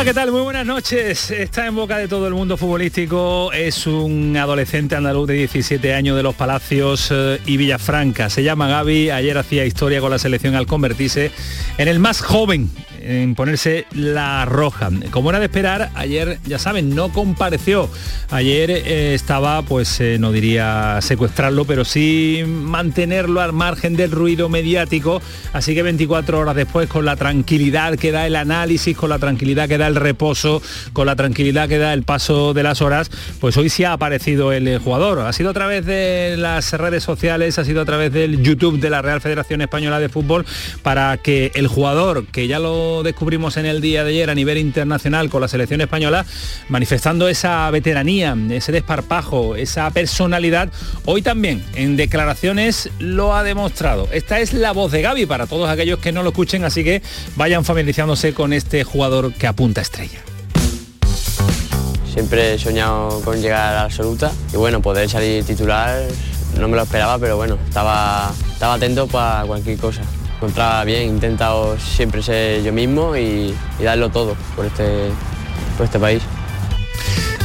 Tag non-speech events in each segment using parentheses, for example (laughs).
Hola, ¿qué tal? Muy buenas noches. Está en boca de todo el mundo futbolístico. Es un adolescente andaluz de 17 años de los Palacios eh, y Villafranca. Se llama Gaby. Ayer hacía historia con la selección al convertirse en el más joven en ponerse la roja. Como era de esperar, ayer, ya saben, no compareció. Ayer eh, estaba, pues eh, no diría secuestrarlo, pero sí mantenerlo al margen del ruido mediático. Así que 24 horas después, con la tranquilidad que da el análisis, con la tranquilidad que da el reposo, con la tranquilidad que da el paso de las horas, pues hoy sí ha aparecido el jugador. Ha sido a través de las redes sociales, ha sido a través del YouTube de la Real Federación Española de Fútbol para que el jugador, que ya lo descubrimos en el día de ayer a nivel internacional con la selección española, manifestando esa veteranía, ese desparpajo, esa personalidad, hoy también en declaraciones lo ha demostrado. Esta es la voz de Gaby para todos aquellos que no lo escuchen, así que vayan familiarizándose con este jugador que apunta estrella. Siempre he soñado con llegar a la absoluta y bueno, poder salir titular no me lo esperaba, pero bueno, estaba, estaba atento para cualquier cosa encontraba bien, he intentado siempre ser yo mismo y, darlo todo por este, por este país.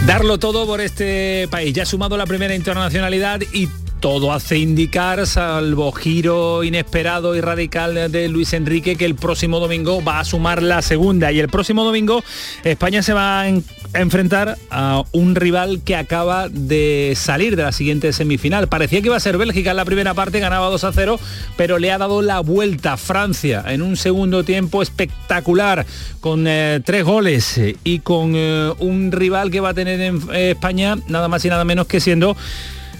Darlo todo por este país. Ya ha sumado la primera internacionalidad y todo hace indicar, salvo giro inesperado y radical de Luis Enrique, que el próximo domingo va a sumar la segunda. Y el próximo domingo España se va a enfrentar a un rival que acaba de salir de la siguiente semifinal. Parecía que iba a ser Bélgica en la primera parte, ganaba 2 a 0, pero le ha dado la vuelta Francia en un segundo tiempo espectacular, con eh, tres goles y con eh, un rival que va a tener en eh, España nada más y nada menos que siendo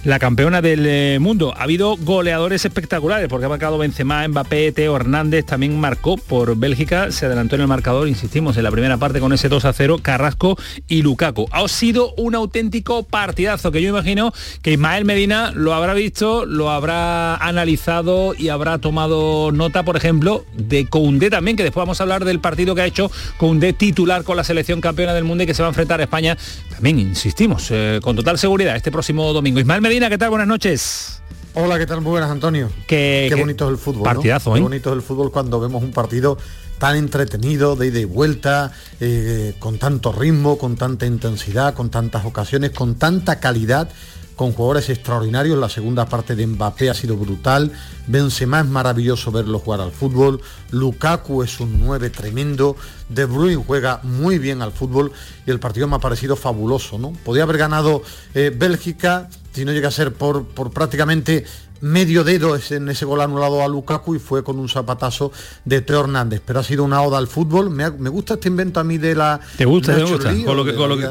la campeona del eh, mundo. Ha habido goleadores espectaculares porque ha marcado Benzema, Mbappé, Teo Hernández, también marcó por Bélgica, se adelantó en el marcador, insistimos, en la primera parte con ese 2 a 0, Carrasco y Lukaku. Ha sido un auténtico partidazo que yo imagino que Ismael Medina lo habrá visto, lo habrá analizado y habrá tomado nota, por ejemplo, de Koundé también, que después vamos a hablar del partido que ha hecho Koundé titular con la selección campeona del mundo y que se va a enfrentar a España, también insistimos, eh, con total seguridad este próximo domingo. Ismael Medina ¿qué tal? Buenas noches. Hola, ¿qué tal? Muy buenas, Antonio. Qué, bonito es el fútbol. Partidazo, Qué ¿eh? bonito es el fútbol cuando vemos un partido tan entretenido, de ida y vuelta, eh, con tanto ritmo, con tanta intensidad, con tantas ocasiones, con tanta calidad con jugadores extraordinarios. La segunda parte de Mbappé ha sido brutal. Benzema es maravilloso verlo jugar al fútbol. Lukaku es un 9 tremendo. De Bruyne juega muy bien al fútbol y el partido me ha parecido fabuloso. ¿no? Podía haber ganado eh, Bélgica si no llega a ser por, por prácticamente medio dedo en ese gol anulado a Lukaku y fue con un zapatazo de Teo Hernández. Pero ha sido una oda al fútbol. Me, gusta este invento a mí de la... ¿Te gusta? ¿Te gusta? Con lo, que, con, lo que,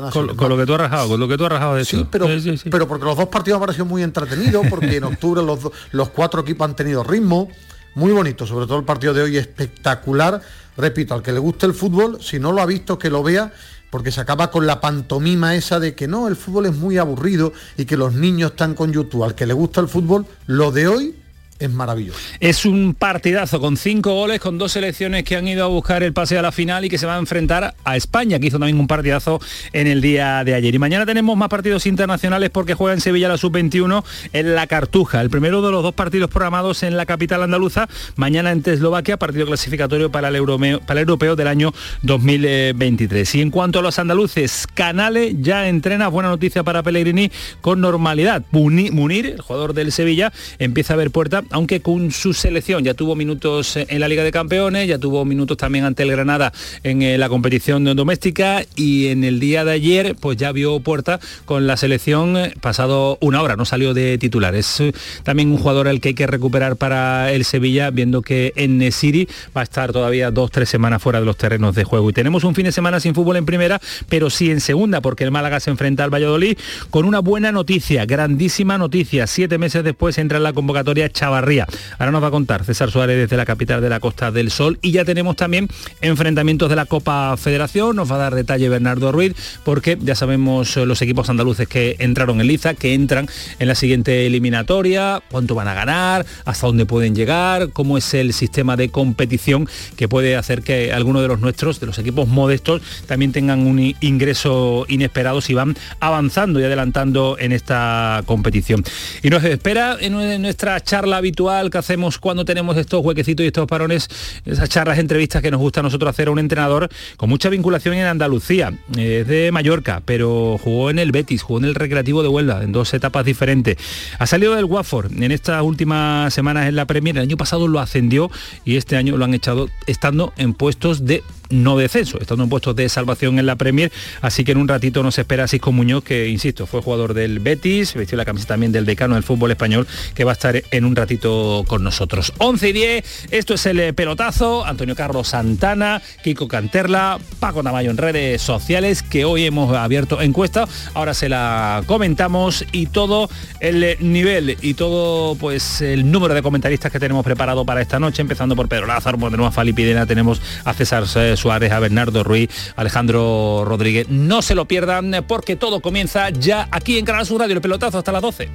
tú has rajado, con lo que tú has rajado de eso. Sí, pero, pero porque los dos partidos han parecido muy entretenidos, porque en octubre los, los cuatro equipos han tenido ritmo. Muy bonito, sobre todo el partido de hoy espectacular. Repito, al que le guste el fútbol, si no lo ha visto, que lo vea porque se acaba con la pantomima esa de que no, el fútbol es muy aburrido y que los niños están con YouTube. Al que le gusta el fútbol, lo de hoy es maravilloso. Es un partidazo con cinco goles, con dos selecciones que han ido a buscar el pase a la final y que se va a enfrentar a España, que hizo también un partidazo en el día de ayer. Y mañana tenemos más partidos internacionales porque juega en Sevilla la sub-21 en la Cartuja. El primero de los dos partidos programados en la capital andaluza, mañana en Eslovaquia, partido clasificatorio para el, europeo, para el europeo del año 2023. Y en cuanto a los andaluces, Canales ya entrena, buena noticia para Pellegrini, con normalidad. Munir, el jugador del Sevilla, empieza a ver puerta aunque con su selección ya tuvo minutos en la Liga de Campeones, ya tuvo minutos también ante el Granada en eh, la competición doméstica y en el día de ayer pues ya vio puerta con la selección eh, pasado una hora, no salió de titular. Es eh, también un jugador al que hay que recuperar para el Sevilla, viendo que en Nesiri va a estar todavía dos, tres semanas fuera de los terrenos de juego. Y tenemos un fin de semana sin fútbol en primera, pero sí en segunda, porque el Málaga se enfrenta al Valladolid con una buena noticia, grandísima noticia. Siete meses después entra en la convocatoria Chavarría. Ahora nos va a contar César Suárez desde la capital de la Costa del Sol y ya tenemos también enfrentamientos de la Copa Federación. Nos va a dar detalle Bernardo Ruiz, porque ya sabemos los equipos andaluces que entraron en Liza, que entran en la siguiente eliminatoria, cuánto van a ganar, hasta dónde pueden llegar, cómo es el sistema de competición que puede hacer que algunos de los nuestros, de los equipos modestos, también tengan un ingreso inesperado si van avanzando y adelantando en esta competición. Y nos espera en nuestra charla habitual que hacemos cuando tenemos estos huequecitos y estos parones, esas charlas, entrevistas que nos gusta a nosotros hacer a un entrenador con mucha vinculación en Andalucía. Es de Mallorca, pero jugó en el Betis, jugó en el Recreativo de Huelva, en dos etapas diferentes. Ha salido del Watford en estas últimas semanas en la Premier. El año pasado lo ascendió y este año lo han echado estando en puestos de no descenso, estando en puestos de salvación en la Premier, así que en un ratito nos espera Cisco Muñoz, que insisto, fue jugador del Betis, vistió la camiseta también del decano del fútbol español, que va a estar en un ratito con nosotros. 11 y 10, esto es el pelotazo, Antonio Carlos Santana, Kiko Canterla, Paco Tamayo en redes sociales, que hoy hemos abierto encuesta, ahora se la comentamos y todo el nivel y todo pues el número de comentaristas que tenemos preparado para esta noche, empezando por Pedro Lázaro, por tenemos a Falipidena, tenemos a César Suárez, a Bernardo Ruiz, Alejandro Rodríguez. No se lo pierdan porque todo comienza ya aquí en Canal Sur Radio, el pelotazo hasta las 12.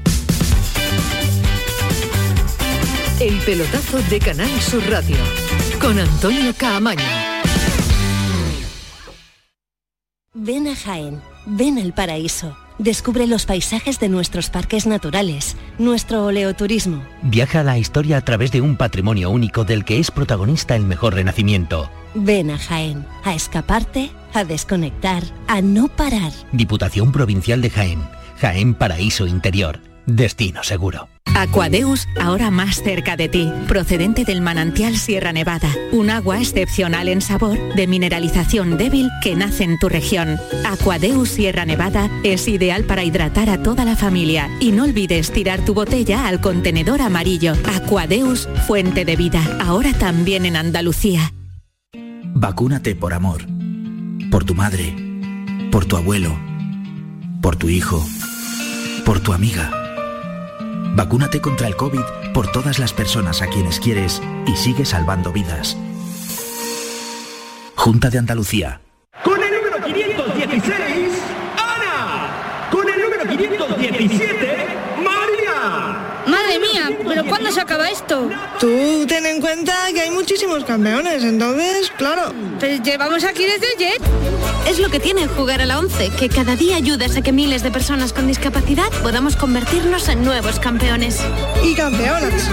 El pelotazo de Canal Sur Radio con Antonio Caamaño. Ven a Jaén, ven al paraíso. Descubre los paisajes de nuestros parques naturales, nuestro oleoturismo. Viaja a la historia a través de un patrimonio único del que es protagonista el mejor renacimiento. Ven a Jaén, a escaparte, a desconectar, a no parar. Diputación Provincial de Jaén, Jaén Paraíso Interior, destino seguro. Aquadeus, ahora más cerca de ti, procedente del manantial Sierra Nevada, un agua excepcional en sabor, de mineralización débil que nace en tu región. Aquadeus Sierra Nevada es ideal para hidratar a toda la familia y no olvides tirar tu botella al contenedor amarillo. Aquadeus, fuente de vida, ahora también en Andalucía. Vacúnate por amor, por tu madre, por tu abuelo, por tu hijo, por tu amiga. Vacúnate contra el COVID por todas las personas a quienes quieres y sigue salvando vidas. Junta de Andalucía. Con el número 516, Ana. Con el número 517, María. Madre mía, ¿pero cuándo se acaba esto? Tú ten en cuenta que hay muchísimos campeones, entonces, claro. Pero llevamos aquí desde ayer. Es lo que tiene jugar a la 11, que cada día ayudas a que miles de personas con discapacidad podamos convertirnos en nuevos campeones. Y campeonas.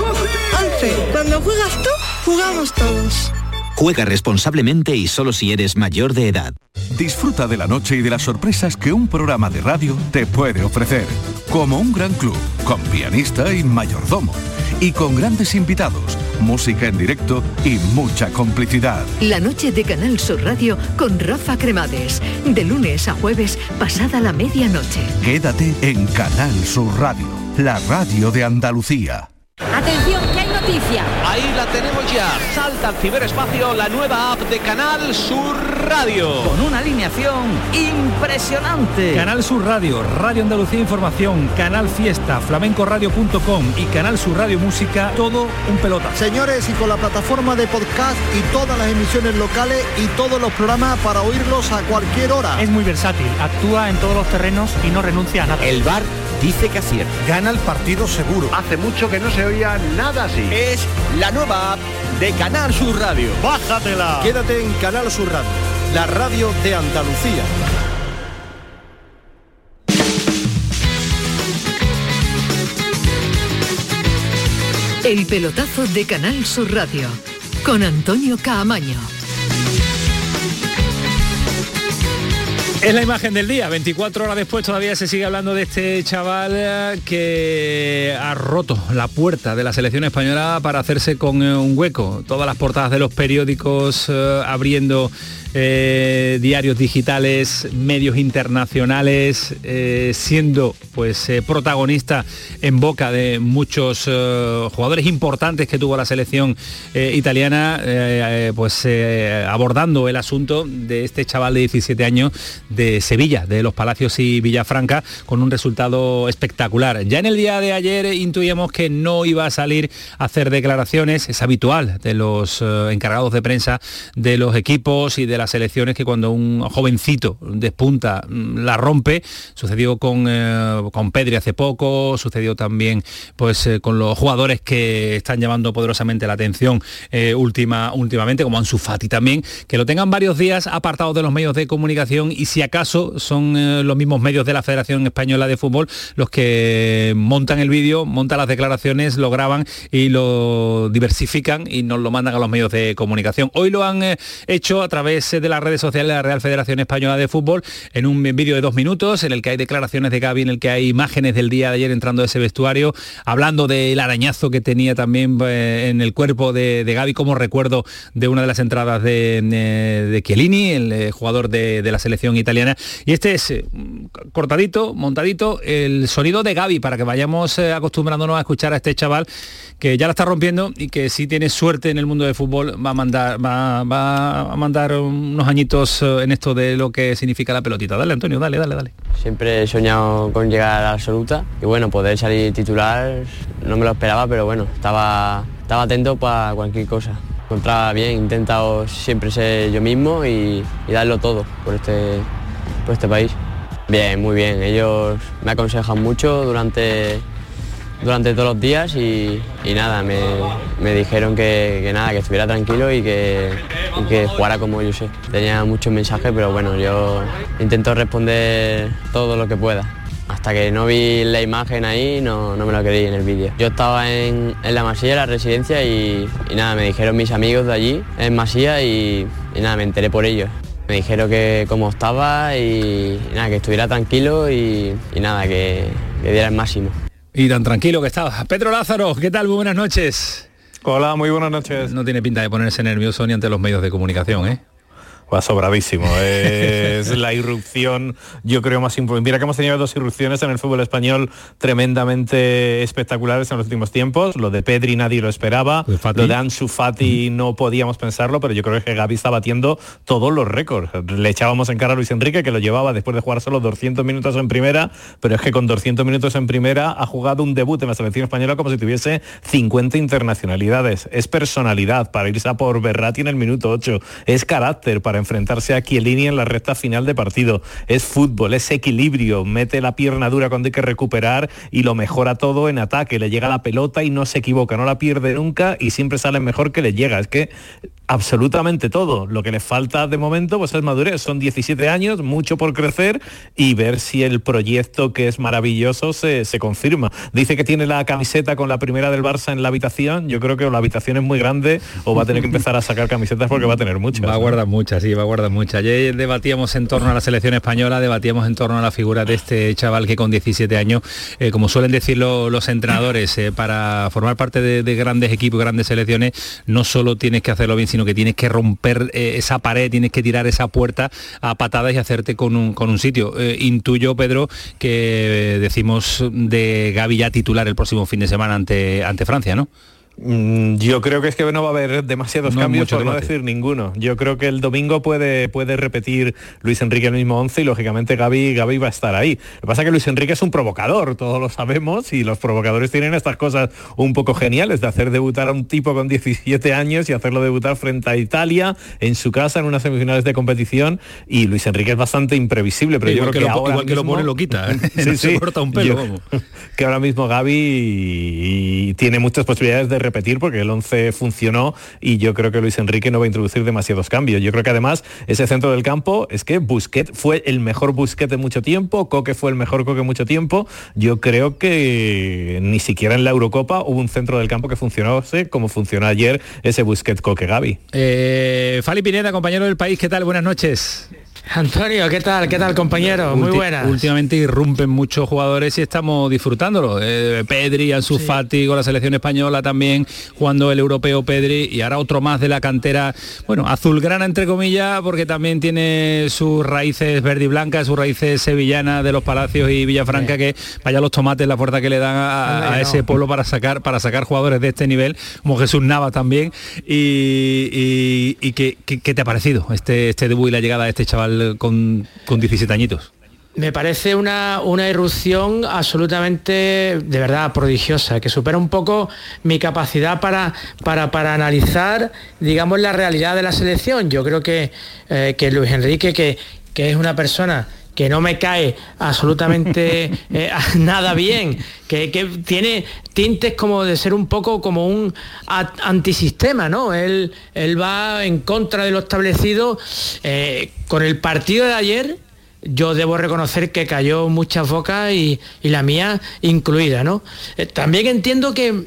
11. Cuando juegas tú, jugamos todos. Juega responsablemente y solo si eres mayor de edad. Disfruta de la noche y de las sorpresas que un programa de radio te puede ofrecer. Como un gran club, con pianista y mayordomo. Y con grandes invitados, música en directo y mucha complicidad. La noche de Canal Sur Radio con Rafa Cremades. De lunes a jueves, pasada la medianoche. Quédate en Canal Sur Radio, la radio de Andalucía. Atención, que hay noticia. Ahí la tenemos ya. Salta al ciberespacio la nueva app de Canal Sur Radio. Con una alineación impresionante. Canal Sur Radio, Radio Andalucía Información, Canal Fiesta, flamencoradio.com y Canal Sur Radio Música, todo un pelota. Señores, y con la plataforma de podcast y todas las emisiones locales y todos los programas para oírlos a cualquier hora. Es muy versátil, actúa en todos los terrenos y no renuncia a nada. El bar dice que acierta. Gana el partido seguro. Hace mucho que no se oía nada así. Es la nueva app de Canal Sur Radio. ¡Bájatela! Quédate en Canal Sur Radio, la radio de Andalucía. El pelotazo de Canal Sur Radio con Antonio Caamaño. Es la imagen del día, 24 horas después todavía se sigue hablando de este chaval eh, que ha roto la puerta de la selección española para hacerse con eh, un hueco. Todas las portadas de los periódicos eh, abriendo eh, diarios digitales, medios internacionales, eh, siendo pues eh, protagonista en boca de muchos jugadores importantes que tuvo la selección italiana, pues abordando el asunto de este chaval de 17 años de Sevilla, de los Palacios y Villafranca, con un resultado espectacular. Ya en el día de ayer intuíamos que no iba a salir a hacer declaraciones, es habitual de los encargados de prensa de los equipos y de las selecciones que cuando un jovencito despunta mm, la rompe, sucedió con, eh, con Pedri hace poco, sucedió también pues eh, con los jugadores que están llamando poderosamente la atención eh, última, últimamente, como Ansu Fati también, que lo tengan varios días apartados de los medios de comunicación y si acaso son los mismos medios de la Federación Española de Fútbol los que montan el vídeo, montan las declaraciones, lo graban y lo diversifican y nos lo mandan a los medios de comunicación. Hoy lo han hecho a través de las redes sociales de la Real Federación Española de Fútbol en un vídeo de dos minutos en el que hay declaraciones de Gaby, en el que hay imágenes del día de ayer entrando a ese vestuario, hablando del arañazo que tenía también eh, en el cuerpo de, de Gaby como recuerdo de una de las entradas de, eh, de Chiellini, el eh, jugador de, la selección italiana. Y este es cortadito, montadito, el sonido de Gaby para que vayamos acostumbrándonos a escuchar a este chaval que ya la está rompiendo y que si tiene suerte en el mundo del fútbol va a mandar, va, va a mandar unos añitos eh, en esto de lo que significa la pelotita. Dale, Antonio, dale, dale, dale. Siempre he soñado con llegar a la absoluta y bueno, poder salir titular no me lo esperaba, pero bueno, estaba, estaba atento para cualquier cosa. Encontraba bien, he intentado siempre ser yo mismo y, y darlo todo por este, por este país. Bien, muy bien. Ellos me aconsejan mucho durante, durante todos los días y, y nada, me, me dijeron que, que nada, que estuviera tranquilo y que, que jugara como yo sé. Tenía muchos mensajes, pero bueno, yo intento responder todo lo que pueda. Hasta que no vi la imagen ahí, no, no me lo creí en el vídeo. Yo estaba en, en la Masía, la residencia, y, y nada, me dijeron mis amigos de allí, en Masía, y, nada, me enteré por ellos. Me dijeron que cómo estaba y, nada, que estuviera tranquilo y, y nada, que, que diera el máximo. Y tan tranquilo que estaba. Pedro Lázaro, ¿qué tal? Muy buenas noches. Hola, muy buenas noches. No tiene pinta de ponerse nervioso ni ante los medios de comunicación, ¿eh? Va sobradísimo. (laughs) Es la irrupción, yo creo, más importante. Mira que hemos tenido dos irrupciones en el fútbol español tremendamente espectaculares en los últimos tiempos. Lo de Pedri nadie lo esperaba. Lo de Ansu Fati no podíamos pensarlo, pero yo creo que Gaby está batiendo todos los récords. Le echábamos en cara a Luis Enrique, que lo llevaba después de jugar solo 200 minutos en primera, pero es que con 200 minutos en primera ha jugado un debut en la selección española como si tuviese 50 internacionalidades. Es personalidad para irse a por Berratti en el minuto 8. Es carácter para enfrentarse a Chiellini en la recta final de partido. Es fútbol, es equilibrio, mete la pierna dura cuando hay que recuperar y lo mejora todo en ataque. Le llega la pelota y no se equivoca, no la pierde nunca y siempre sale mejor que le llega. Es que absolutamente todo. Lo que le falta de momento pues es madurez. Son 17 años, mucho por crecer y ver si el proyecto que es maravilloso se, se confirma. Dice que tiene la camiseta con la primera del Barça en la habitación. Yo creo que o la habitación es muy grande o va a tener que empezar a sacar camisetas porque va a tener muchas. Va a guardar muchas, sí, va a guardar muchas. Ayer debatíamos en torno a la selección española, debatíamos en torno a la figura de este chaval que con 17 años, eh, como suelen decir lo- los entrenadores, eh, para formar parte de, de grandes equipos, grandes selecciones, no solo tienes que hacerlo bien, sino que tienes que romper eh, esa pared, tienes que tirar esa puerta a patadas y hacerte con un, con un sitio. Eh, intuyo, Pedro, que eh, decimos de Gaby ya titular el próximo fin de semana ante, ante Francia, ¿no? Mm, Yo creo que es que no va a haber demasiados No cambios, por no decir ninguno. Yo creo que el domingo puede, puede repetir Luis Enrique el mismo 11 y lógicamente Gaby, Gaby va a estar ahí. Lo que pasa es que Luis Enrique es un provocador, todos lo sabemos, y los provocadores tienen estas cosas un poco geniales, de hacer debutar a un tipo con 17 años y hacerlo debutar frente a Italia, en su casa, en unas semifinales de competición, y Luis Enrique es bastante imprevisible, pero yo creo lo que po- ahora igual que lo pone, lo quita, ¿eh? (laughs) (laughs) Sí, No se corta un pelo, Yo- (laughs) que ahora mismo Gaby tiene muchas posibilidades de repetir porque el 11 funcionó y yo creo que Luis Enrique no va a introducir demasiados cambios. Yo creo que además ese centro del campo es que Busquets fue el mejor Busquets de mucho tiempo, Coque fue el mejor Coque mucho tiempo. Yo creo que ni siquiera en la Eurocopa hubo un centro del campo que funcionase como funcionó ayer ese Busquets Coque Gaby. Eh, Fali Pineda, compañero del país, ¿qué tal? Buenas noches. Antonio, ¿qué tal? ¿Qué tal, compañero? Muy buenas. Últimamente irrumpen muchos jugadores y estamos disfrutándolo. Eh, Pedri, Ansu Fati con la selección española también, jugando el europeo Pedri y ahora otro más de la cantera, bueno, azulgrana entre comillas, porque también tiene sus raíces verde y blancas, sus raíces sevillanas de los Palacios y Villafranca, que vaya los tomates la fuerza que le dan a, ese pueblo para sacar para sacar jugadores de este nivel, como Jesús Nava también. Y, y- y ¿qué, qué- qué te ha parecido este, este debut y la llegada de este chaval con, con 17 añitos? Me parece una, una irrupción absolutamente, de verdad, prodigiosa, que supera un poco mi capacidad para, para, para analizar, digamos, la realidad de la selección. Yo creo que, eh, que Luis Enrique, que, que es una persona que no me cae absolutamente (laughs) eh, nada bien, que, que tiene tintes como de ser un poco como un antisistema, ¿no? Él, él va en contra de lo establecido. Eh, con el partido de ayer, yo debo reconocer que cayó muchas bocas y, y la mía incluida, ¿no? Eh, también entiendo que, mm,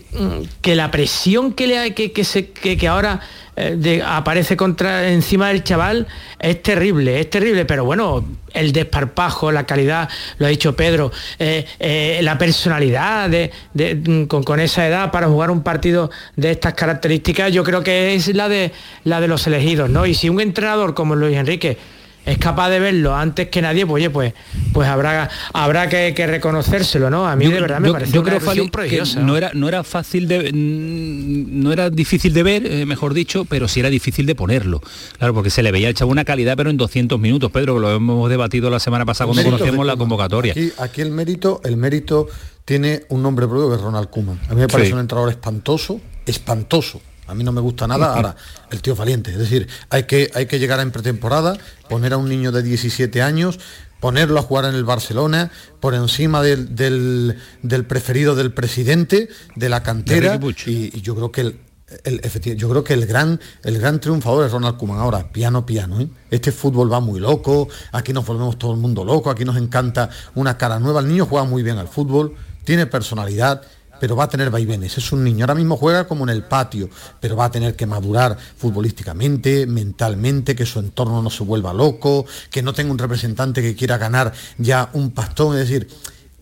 que la presión que, le que, que se, que, ahora eh, aparece contra, encima del chaval es terrible, es terrible, pero bueno, el desparpajo, la calidad, lo ha dicho Pedro, eh, la personalidad de- mm, con, con esa edad para jugar un partido de estas características, yo creo que es la de, la de los elegidos, ¿no? Y si un entrenador como Luis Enrique es capaz de verlo antes que nadie, pues oye, pues, pues habrá, habrá que, que reconocérselo, ¿no? A mí de verdad me yo, parece yo una creo Fali, que no era no era fácil de no era difícil de ver eh, mejor dicho pero sí era difícil de ponerlo claro porque se le veía echado una calidad pero en 200 minutos Pedro que lo hemos debatido la semana pasada cuando conocemos la convocatoria Aquí, aquí el mérito, el mérito tiene un nombre propio que es Ronald Koeman. A mí me parece Sí. un entrenador espantoso, espantoso. A mí no me gusta nada. Ahora, el tío es valiente. Es decir, hay que, hay que llegar en pretemporada, poner a un niño de 17 años, ponerlo a jugar en el Barcelona, por encima del, del- del preferido del presidente, de la cantera. Y, y yo creo que el, yo creo que el gran, el gran triunfador es Ronald Koeman. Ahora, piano, piano. ¿eh? Este fútbol va muy loco, aquí nos volvemos todo el mundo loco, aquí nos encanta una cara nueva. El niño juega muy bien al fútbol, tiene personalidad, pero va a tener vaivenes. Es un niño, ahora mismo juega como en el patio, pero va a tener que madurar futbolísticamente, mentalmente, que su entorno no se vuelva loco, que no tenga un representante que quiera ganar ya un pastón. Es decir,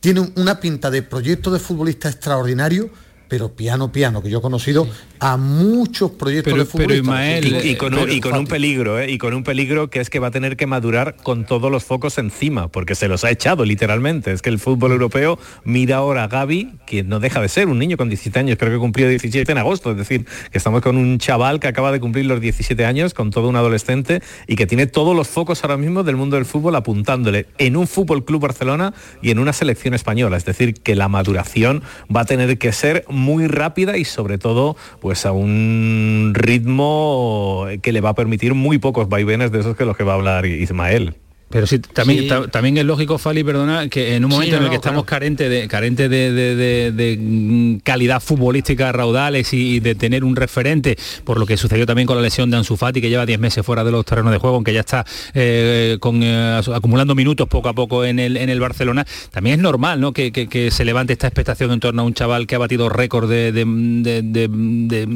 tiene un- una pinta de proyecto de futbolista extraordinario, pero piano, piano, que yo he conocido a muchos proyectos Pero- de futbolistas. pero Ismael, y, y con, un, pero, y con un Fati. peligro, ¿eh? y con un peligro que es que va a tener que madurar con todos los focos encima, porque se los ha echado literalmente. Es que el fútbol europeo mira ahora a Gaby, que no deja de ser un niño con 17 años, creo que cumplió 17 en agosto, es decir, que estamos con un chaval que acaba de cumplir los 17 años, con todo un adolescente, y que tiene todos los focos ahora mismo del mundo del fútbol apuntándole en un Fútbol Club Barcelona y en una selección española. Es decir, que la maduración va a tener que ser muy rápida y sobre todo pues a un ritmo que le va a permitir muy pocos vaivenes de esos que los que va a hablar Ismael. Pero sí, también, Sí. ta- también es lógico, Fali, perdona, que en un Sí, momento en el que no, estamos claro. carentes de, carente de, de- de- de, mm, calidad futbolística raudales y, y de tener un referente, por lo que sucedió también con la lesión de Ansu Fati, que lleva 10 meses fuera de los terrenos de juego, aunque ya está eh, con, eh, acumulando minutos poco a poco en el, en el Barcelona, también es normal ¿no? que, que- que se levante esta expectación en torno a un chaval que ha batido récord de,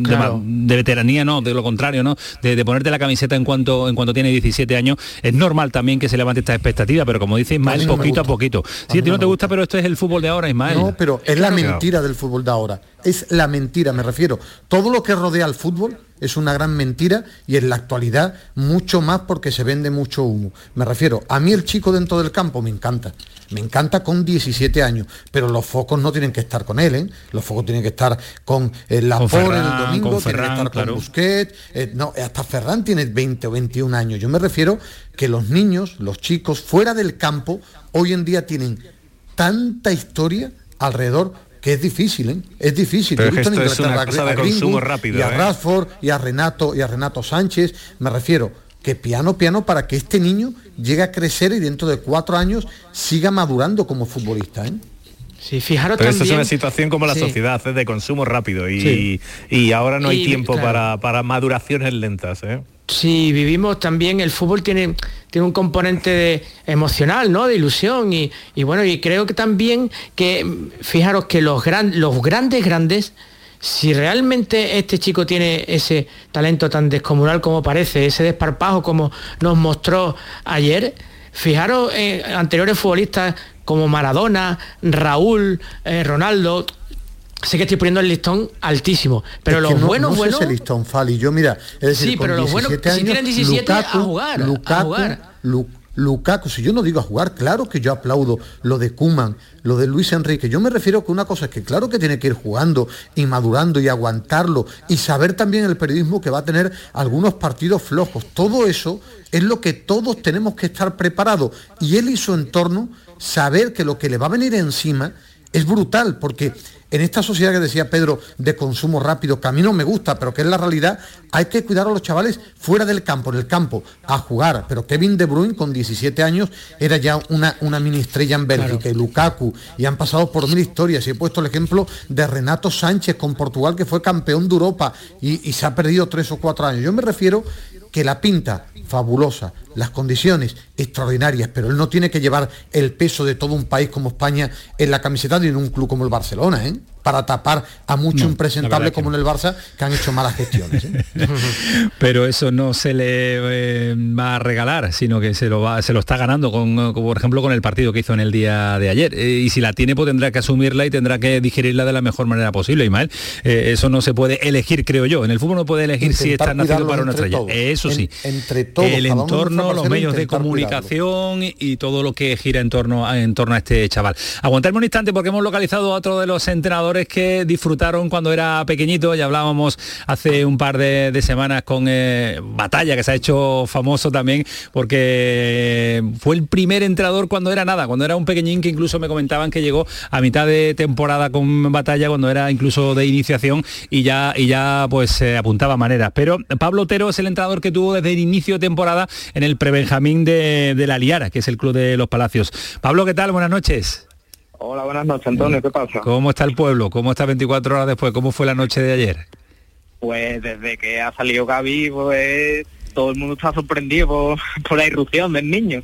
Claro. de veteranía, no, de lo contrario, ¿no? De, de ponerte la camiseta en cuanto en cuanto tiene 17 años. Es normal también que se levante esta expectativa, pero como dice A Ismael, no me poquito a poquito. A Sí, a ti no no te gusta, pero esto es el fútbol de ahora, Ismael. No, pero es la Claro. mentira del fútbol de ahora. Es la mentira, me refiero. Todo lo que rodea al fútbol es una gran mentira y en la actualidad mucho más porque se vende mucho humo. Me refiero, a mí el chico dentro del campo me encanta. Me encanta con 17 años, pero los focos no tienen que estar con él, ¿eh? Los focos tienen que estar con Laporte Ferran, el domingo, con tienen que Ferran, estar claro. con Busquets, eh, no, hasta Ferran tiene 20 o 21 años. Yo me refiero que los niños, los chicos fuera del campo, hoy en día tienen tanta historia alrededor que es difícil, ¿eh? Es difícil. Pero Yo he visto en Inglaterra a Greenwood rápido, y a ¿eh? Rashford y a Renato y a Renato Sánchez. Me refiero que piano piano para que este niño llegue a crecer y dentro de cuatro años siga madurando como futbolista. ¿eh? Sí, fijaros Pero esto es también... una situación como la Sí. sociedad, es de consumo rápido y, Sí. y ahora no hay Y, tiempo claro. para, para maduraciones lentas. ¿eh? Sí, vivimos también, el fútbol tiene, tiene un componente de- emocional, ¿no? De ilusión. Y, y bueno, y creo que también que, fijaros que los, gran, los grandes, grandes si realmente este chico tiene ese talento tan descomunal como parece, ese desparpajo como nos mostró ayer, fijaros en anteriores futbolistas como Maradona, Raúl, eh, Ronaldo, sé que estoy poniendo el listón altísimo, pero Es los no- buenos, no sé buenos... ese listón, Fali. Yo, mira, es decir, Sí, con pero los buenos, 17 si tienen 17, a jugar, a jugar. Lukaku, si yo no digo a jugar, claro que yo aplaudo lo de Kuman, lo de Luis Enrique. Yo me refiero que una cosa es que claro que tiene que ir jugando y madurando y aguantarlo y saber también el periodismo que va a tener algunos partidos flojos. Todo eso es lo que todos tenemos que estar preparados. Y él y su entorno saber que lo que le va a venir encima es brutal, porque en esta sociedad que decía Pedro de consumo rápido, que a mí no me gusta, pero que es la realidad, hay que cuidar a los chavales fuera del campo, en el campo, a jugar. Pero Kevin De Bruyne con 17 años era ya una, una mini estrella en Bélgica, y Lukaku, y han pasado por mil historias. Y he puesto el ejemplo de Renato Sánchez con Portugal, que fue campeón de Europa y, y se ha perdido tres o cuatro años. Yo me refiero que la pinta fabulosa, las condiciones extraordinarias, pero él no tiene que llevar el peso de todo un país como España en la camiseta en un club como el Barcelona, ¿eh? Para tapar a mucho No, impresentable como en el Barça que han hecho malas gestiones. ¿eh? (laughs) pero eso no se le eh, va a regalar, sino que se lo va, se lo está ganando con, por ejemplo, con el partido que hizo en el día de ayer. Eh, y si la tiene, pues tendrá que asumirla y tendrá que digerirla de la mejor manera posible, Ismael. Eso no se puede elegir, creo yo. En el fútbol no puede elegir si Intentar nacido cuidarlos para una estrella. todos. Eso sí. En- entre todos, el entorno, los medios de comunicación y, y todo lo que gira en torno, a, en torno a este chaval. Aguantarme un instante porque hemos localizado a otro de los entrenadores que disfrutaron cuando era pequeñito. Ya hablábamos hace un par de, semanas con eh, Batalla, que se ha hecho famoso también porque fue el primer entrenador cuando era nada, cuando era un pequeñín que incluso me comentaban que llegó a mitad de temporada con Batalla, cuando era incluso de iniciación y ya, y ya pues se apuntaba maneras. Pero Pablo Otero es el entrenador que tuvo desde el inicio de temporada en el prebenjamín de, de la Liara, que es el club de los Palacios. Pablo, ¿qué tal? Buenas noches. Hola, buenas noches, Antonio. ¿Qué pasa? ¿Cómo está el pueblo? ¿Cómo está 24 horas después? ¿Cómo fue la noche de ayer? Pues desde que ha salido Gaby, pues todo el mundo está sorprendido por, (laughs) por la irrupción del niño.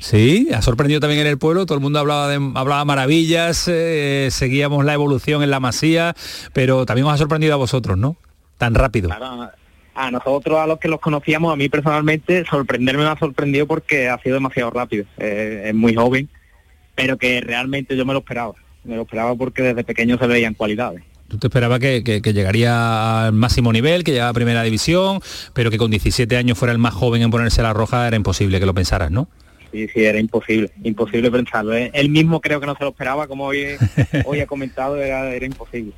Sí, ha sorprendido también en el pueblo, todo el mundo hablaba de hablaba maravillas, eh, seguíamos la evolución en la masía, pero también os ha sorprendido a vosotros, ¿no? Tan rápido. Claro, a nosotros, a los que los conocíamos, a mí personalmente, sorprenderme me ha sorprendido porque ha sido demasiado rápido. Eh, es muy joven, pero que realmente yo me lo esperaba. Me lo esperaba porque desde pequeño se veían cualidades. Tú te esperabas que, que- que llegaría al máximo nivel, que llegara a primera división, pero que con 17 años fuera el más joven en ponerse la roja, era imposible que lo pensaras, ¿no? Sí, sí, era imposible, imposible pensarlo. ¿eh? Él mismo creo que no se lo esperaba, como hoy, (laughs) hoy ha comentado, era, era imposible.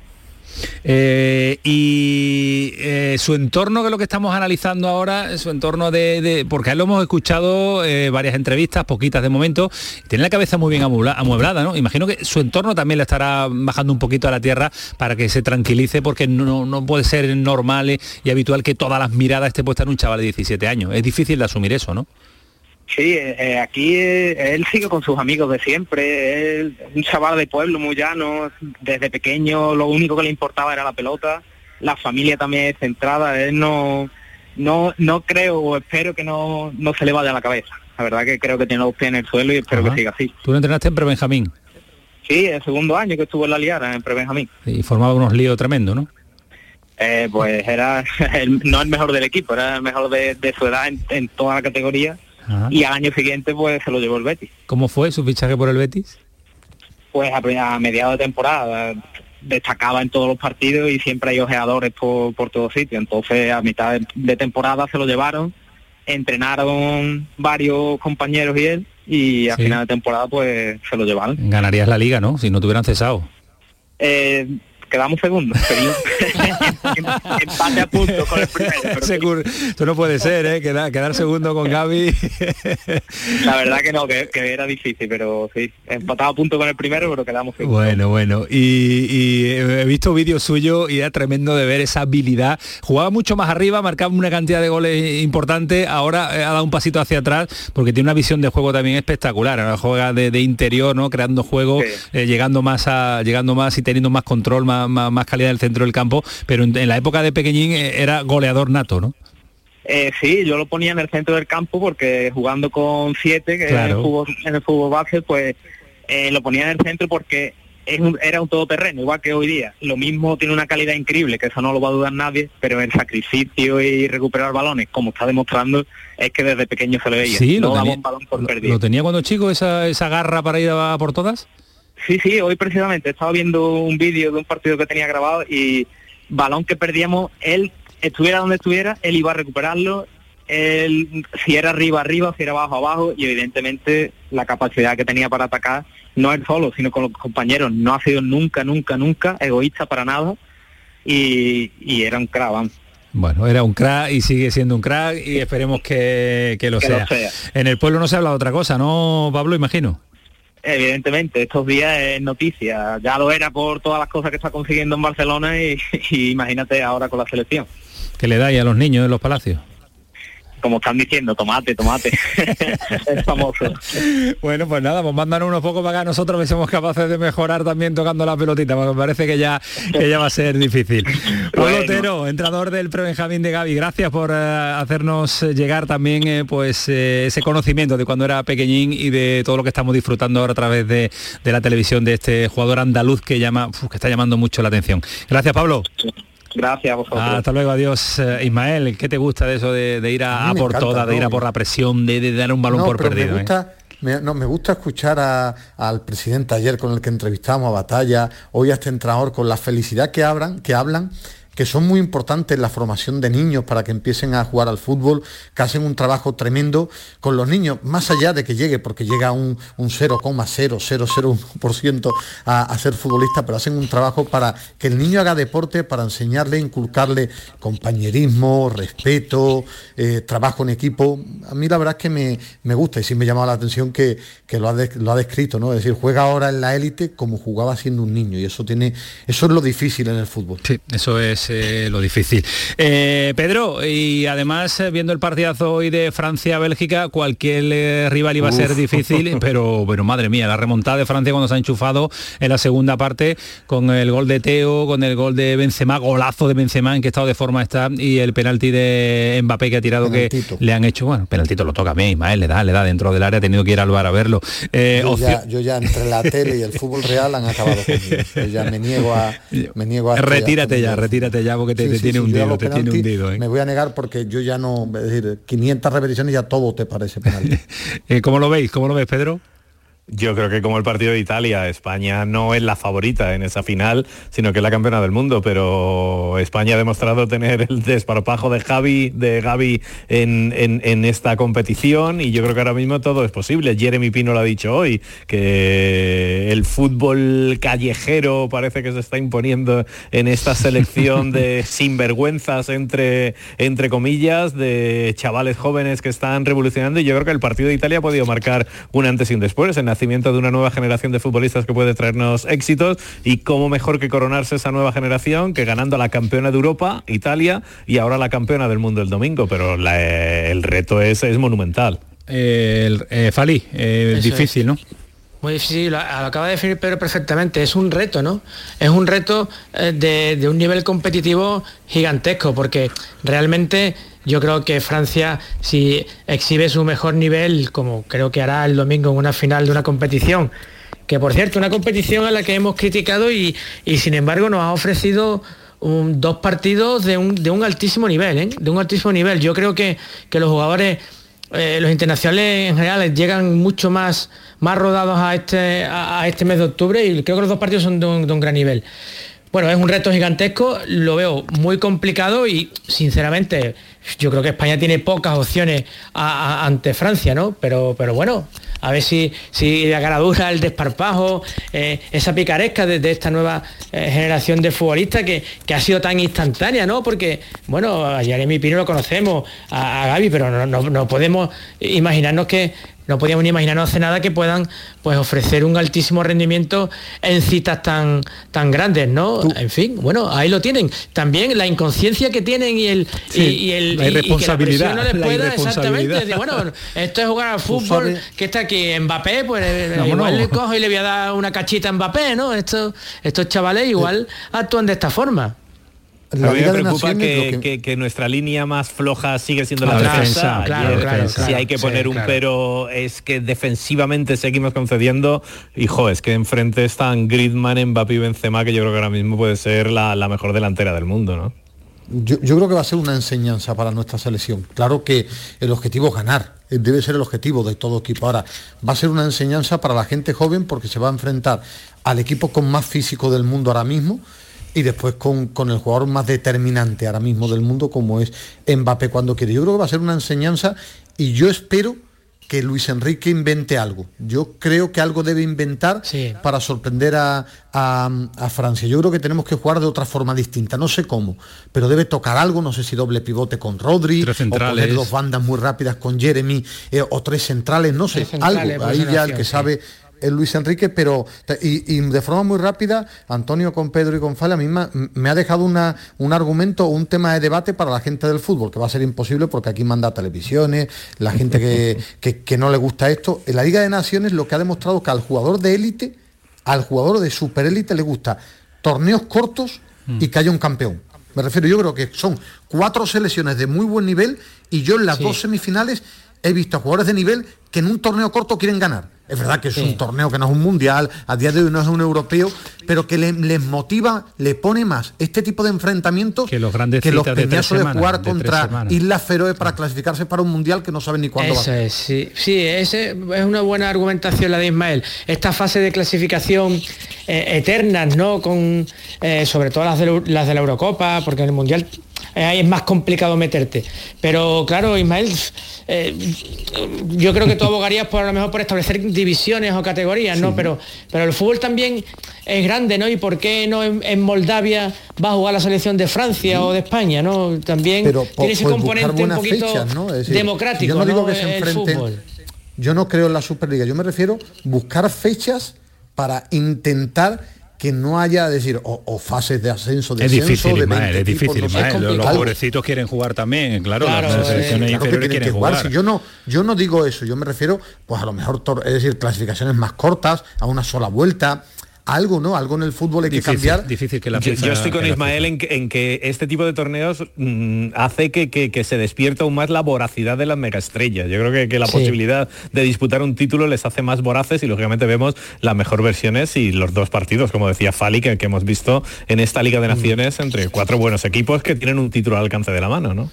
Eh, y eh, su entorno, que es lo que estamos analizando ahora, su entorno de, de- porque lo hemos escuchado eh, varias entrevistas, poquitas de momento, tiene la cabeza muy bien amuebla- amueblada, ¿no? Imagino que su entorno también le estará bajando un poquito a la tierra para que se tranquilice, porque no, no puede ser normal y habitual que todas las miradas esté puesta en un chaval de 17 años. Es difícil de asumir eso, ¿no? Sí, eh, eh, aquí eh, él sigue con sus amigos de siempre, él es un chaval de pueblo muy llano, desde pequeño lo único que le importaba era la pelota, la familia también es centrada, él no, no, no creo o espero que no, no se le vaya a la cabeza. La verdad que creo que tiene los pies en el suelo y espero Ajá. que siga así. Tú lo entrenaste en Prebenjamín Sí, el segundo año que estuvo en la Liara, en Prebenjamín. y formaba unos líos tremendos, ¿no? Eh, pues era (laughs) el- no el mejor del equipo, era el mejor de, de su edad en, en toda la categoría Ajá. y al año siguiente pues se lo llevó el Betis. ¿Cómo fue su fichaje por el Betis? Pues a, a mediados de temporada destacaba en todos los partidos y siempre hay ojeadores por, por todos sitios. Entonces a mitad de, de temporada se lo llevaron, entrenaron varios compañeros y él y a Sí. final de temporada pues se lo llevaron. Ganarías la liga, ¿no? Si no te hubieran cesado. Eh, quedamos segundos, (laughs) empate a punto con el primero. pero sí. Seguro. Esto no puede ser, ¿eh? Quedar, quedar segundo con Gaby. (laughs) La verdad que no, que, que era difícil, pero sí, empatado a punto con el primero, pero quedamos segundos. Bueno, bueno. Y, y he visto vídeos suyos y era tremendo de ver esa habilidad. Jugaba mucho más arriba, marcaba una cantidad de goles importante. Ahora eh, ha dado un pasito hacia atrás porque tiene una visión de juego también espectacular. Ahora juega de, de interior, ¿no? Creando juego, eh, llegando más a, llegando más y teniendo más control, más, más, más calidad del centro del campo. Pero en, en la época de pequeñín eh, era goleador nato, ¿no? Eh, sí, yo lo ponía en el centro del campo porque jugando con siete, que en, el Claro. fútbol, en el fútbol base, pues eh, lo ponía en el centro porque es un- era un todoterreno, igual que hoy día. Lo mismo tiene una calidad increíble, que eso no lo va a dudar nadie, pero el sacrificio y recuperar balones, como está demostrando, es que desde pequeño se le veía. Sí, lo no tenía, un balón por perdido. ¿Lo tenía cuando chico esa, esa garra para ir a por todas? Sí, sí, hoy precisamente estaba viendo un vídeo de un partido que tenía grabado y balón que perdíamos, él estuviera donde estuviera, él iba a recuperarlo, él si era arriba arriba, si era abajo abajo y evidentemente la capacidad que tenía para atacar, no él solo, sino con los compañeros, no ha sido nunca, nunca, nunca egoísta para nada y, y era un crack, vamos. Bueno, era un crack y sigue siendo un crack y esperemos que, que lo, Que lo sea. sea. En el pueblo no se habla de otra cosa, ¿no, Pablo? Imagino. Evidentemente, estos días es noticia, ya lo era por todas las cosas que está consiguiendo en Barcelona y, (laughs) imagínate ahora con la selección. Que le dais a los niños en los palacios. Como están diciendo, tomate, tomate. (laughs) es famoso. Bueno, pues nada, pues mándanos unos pocos para acá. Nosotros que somos capaces de mejorar también tocando la pelotita, porque me parece que ya, que ya va a ser difícil. (laughs) Pablo Otero, entrenador del Pre-Benjamín de Gaby, gracias por eh, hacernos llegar también eh, pues eh, ese conocimiento de cuando era pequeñín y de todo lo que estamos disfrutando ahora a través de, de la televisión de este jugador andaluz que llama, uf, que está llamando mucho la atención. Gracias, Pablo. Gracias a vosotros. Hasta luego, adiós. Eh, Ismael, ¿qué te gusta de eso de, de ir a, por encanta, todas, de ir a por la presión, de, de dar un balón No, por pero perdido? Me eh? gusta, me, no, me gusta escuchar a- al presidente ayer con el que entrevistamos a Batalla, hoy a este entrenador con la felicidad que hablan, que hablan que son muy importantes en la formación de niños para que empiecen a jugar al fútbol, que hacen un trabajo tremendo con los niños, más allá de que llegue, porque llega un, un 0,0001% a, a ser futbolista, pero hacen un trabajo para que el niño haga deporte, para enseñarle, inculcarle compañerismo, respeto, eh, trabajo en equipo. A mí la verdad es que me, me gusta y sí me llama la atención que, que lo, ha lo ha descrito, ¿no? Es decir, juega ahora en la élite como jugaba siendo un niño y eso tiene, eso es lo difícil en el fútbol. Sí, eso es eh, lo difícil. Eh, Pedro, y además eh, viendo el partidazo hoy de Francia-Bélgica, cualquier eh, rival iba a ser difícil, (laughs) pero, pero madre mía, la remontada de Francia cuando se ha enchufado en la segunda parte con el gol de Teo, con el gol de Benzema, golazo de Benzema en qué estado de forma está y el penalti de Mbappé que ha tirado Penaltito. que le han hecho, bueno, penaltito lo toca a mí, Ismael, le da, le da dentro del área, ha tenido que ir al bar a verlo. Yo, ya, yo ya entre la tele y el fútbol real han acabado conmigo. Yo ya me niego a, (laughs) me niego a Retírate ya, retírate ya porque te, Sí, te sí, tiene sí, tiene hundido. ¿eh? Me voy a negar porque yo ya no, es decir, 500 repeticiones ya todo te parece penalti. (laughs) Eh, ¿Cómo lo veis? ¿Cómo lo ves, Pedro? Yo creo que como el partido de Italia, España no es la favorita en esa final, sino que es la campeona del mundo, pero España ha demostrado tener el desparpajo de Javi, de Gaby en, en- en esta competición y yo creo que ahora mismo todo es posible. Jeremy Pino lo ha dicho hoy, que el fútbol callejero parece que se está imponiendo en esta selección de (laughs) sinvergüenzas entre, entre comillas, de chavales jóvenes que están revolucionando y yo creo que el partido de Italia ha podido marcar un antes y un después, el nacimiento de una nueva generación de futbolistas que puede traernos éxitos y cómo mejor que coronarse esa nueva generación que ganando a la campeona de Europa, Italia, y ahora la campeona del mundo el domingo, pero la- el reto es, es monumental. El, eh, Fali, eh, Eso difícil, ¿no? Muy difícil, lo, lo acaba de definir Pedro perfectamente, es un reto, ¿no? Es un reto eh, de, de un nivel competitivo gigantesco, porque realmente yo creo que Francia, si exhibe su mejor nivel, como creo que hará el domingo en una final de una competición, que por cierto, una competición a la que hemos criticado y, y sin embargo nos ha ofrecido dos partidos de un, de un altísimo nivel, ¿eh? de un altísimo nivel. Yo creo que, que los jugadores eh, los internacionales en general llegan mucho más, más rodados a este, a, este mes de octubre y creo que los dos partidos son de un gran nivel. Bueno, es un reto gigantesco, lo veo muy complicado y sinceramente yo creo que España tiene pocas opciones ante Francia, ¿no? Pero, pero bueno, a ver si, si la garadura, el desparpajo, eh, esa picaresca de, de esta nueva eh, generación de futbolistas que, que ha sido tan instantánea, ¿no? Porque, bueno, a Jeremy Pino lo conocemos, a, a Gaby, pero no, no- no podemos imaginarnos que, no podíamos ni imaginarnos hace nada que puedan pues ofrecer un altísimo rendimiento en citas tan tan grandes, ¿no? En fin, bueno, ahí lo tienen. También la inconsciencia que tienen y el y- Sí, y, el la y- y que irresponsabilidad, presión no les la pueda exactamente irresponsabilidad. decir, bueno, esto es jugar al fútbol que está aquí Mbappé, pues eh, Vámonos. igual le cojo y le voy a dar una cachita a Mbappé, ¿no? Estos estos chavales igual actúan de esta forma. La a mí me preocupa que, que... Que, nuestra línea más floja sigue siendo la, la defensa. Claro, claro, si hay que poner sí, un pero es que defensivamente seguimos concediendo. Hijo, es que enfrente están Griezmann, Mbappé y Benzema, que yo creo que ahora mismo puede ser la, la mejor delantera del mundo, ¿no? Yo, yo, creo que va a ser una enseñanza para nuestra selección. Claro que el objetivo es ganar, eh, debe ser el objetivo de todo equipo. Ahora, va a ser una enseñanza para la gente joven porque se va a enfrentar al equipo con más físico del mundo ahora mismo y después con, con, el jugador más determinante ahora mismo del mundo como es Mbappé cuando quiere. Yo creo que va a ser una enseñanza y yo espero que Luis Enrique invente algo. Yo creo que algo debe inventar sí. para sorprender a, a, a, Francia. Yo creo que tenemos que jugar de otra forma distinta, no sé cómo, pero debe tocar algo, no sé si doble pivote con Rodri, tres o poner dos bandas muy rápidas con Jeremy, eh, o tres centrales, no sé, centrales, algo. Ahí ya el que sí. sabe Luis Enrique, pero y, y, de forma muy rápida, Antonio con Pedro y con Fala a mí me, me, ha dejado una, un argumento, un tema de debate para la gente del fútbol, que va a ser imposible porque aquí manda televisiones, la gente que, (laughs) que, que no le gusta esto. En la Liga de Naciones lo que ha demostrado que al jugador de élite, al jugador de superélite le gusta torneos cortos y que haya un campeón. Me refiero, yo creo que son cuatro selecciones de muy buen nivel y yo en las sí. dos semifinales he visto a jugadores de nivel que en un torneo corto quieren ganar. Es verdad que es sí. un torneo que no es un mundial, a día de hoy no es un europeo, pero que le, les motiva, le pone más este tipo de enfrentamientos que los grandes que los de, semanas, jugar contra Islas Feroe para clasificarse para un mundial que no saben ni cuándo Eso va a es, sí, sí, ese es una buena argumentación la de Ismael. Esta fase de clasificación eh, eternas, ¿no? Con eh, sobre todo las de, las de la Eurocopa, porque en el mundial ahí es más complicado meterte. Pero claro, Ismael, eh, yo creo que tú abogarías por a lo mejor por establecer divisiones o categorías, ¿no? Sí. Pero, pero el fútbol también es grande, ¿no? ¿Y por qué no en, en Moldavia va a jugar la selección de Francia sí. o de España, ¿no? También pero, tiene ese componente un poquito fechas, ¿no? decir, democrático, yo no, digo ¿no? que se enfrenten. Yo no creo en la Superliga, yo me refiero buscar fechas para intentar que no haya decir o, o, fases de ascenso de es difícil de Ismael, es difícil Ismael. los, los pobrecitos quieren jugar también claro, claro las selecciones eh, inferiores que quieren que jugar, jugar. Si yo no yo no digo eso yo me refiero pues a lo mejor es decir clasificaciones más cortas a una sola vuelta algo, ¿no? Algo en el fútbol hay difícil, que cambiar. Difícil que la yo, yo, estoy con Ismael en que, en que, este tipo de torneos mmm, hace que, que, que, se despierta aún más la voracidad de las megaestrellas. Yo creo que, que la sí. posibilidad de disputar un título les hace más voraces y lógicamente vemos las mejor versiones y los dos partidos, como decía Fali, que, que hemos visto en esta Liga de Naciones entre cuatro buenos equipos que tienen un título al alcance de la mano, ¿no?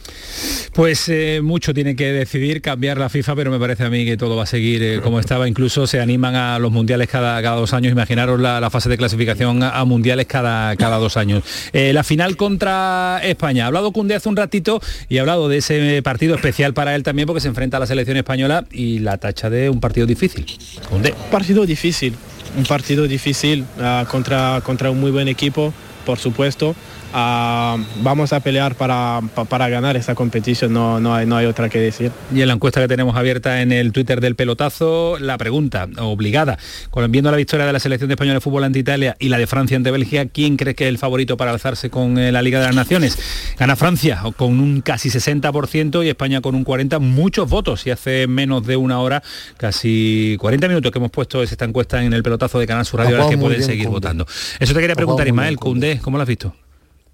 Pues eh, mucho tiene que decidir cambiar la FIFA, pero me parece a mí que todo va a seguir eh, como estaba. Incluso se animan a los mundiales cada, cada dos años. Imaginaros la, la fase de clasificación a mundiales cada, cada dos años. Eh, la final contra España. Ha hablado Cundé hace un ratito y ha hablado de ese partido especial para él también porque se enfrenta a la selección española y la tacha de un partido difícil. Cundé. Un partido difícil, un partido difícil uh, contra, contra un muy buen equipo, por supuesto. Uh, vamos a pelear para, para, ganar esa competición, no, no, hay, no hay otra que decir. Y en la encuesta que tenemos abierta en el Twitter del pelotazo, la pregunta obligada, viendo la victoria de la selección de español de fútbol ante Italia y la de Francia ante Bélgica, ¿quién cree que es el favorito para alzarse con eh, la Liga de las Naciones? Gana Francia con un casi 60% y España con un 40%, muchos votos y hace menos de una hora, casi 40 minutos que hemos puesto esta encuesta en el pelotazo de Canal Sur Radio, a que pueden seguir votando. Eso te quería preguntar, Ismael, Cundé, ¿cómo lo has visto?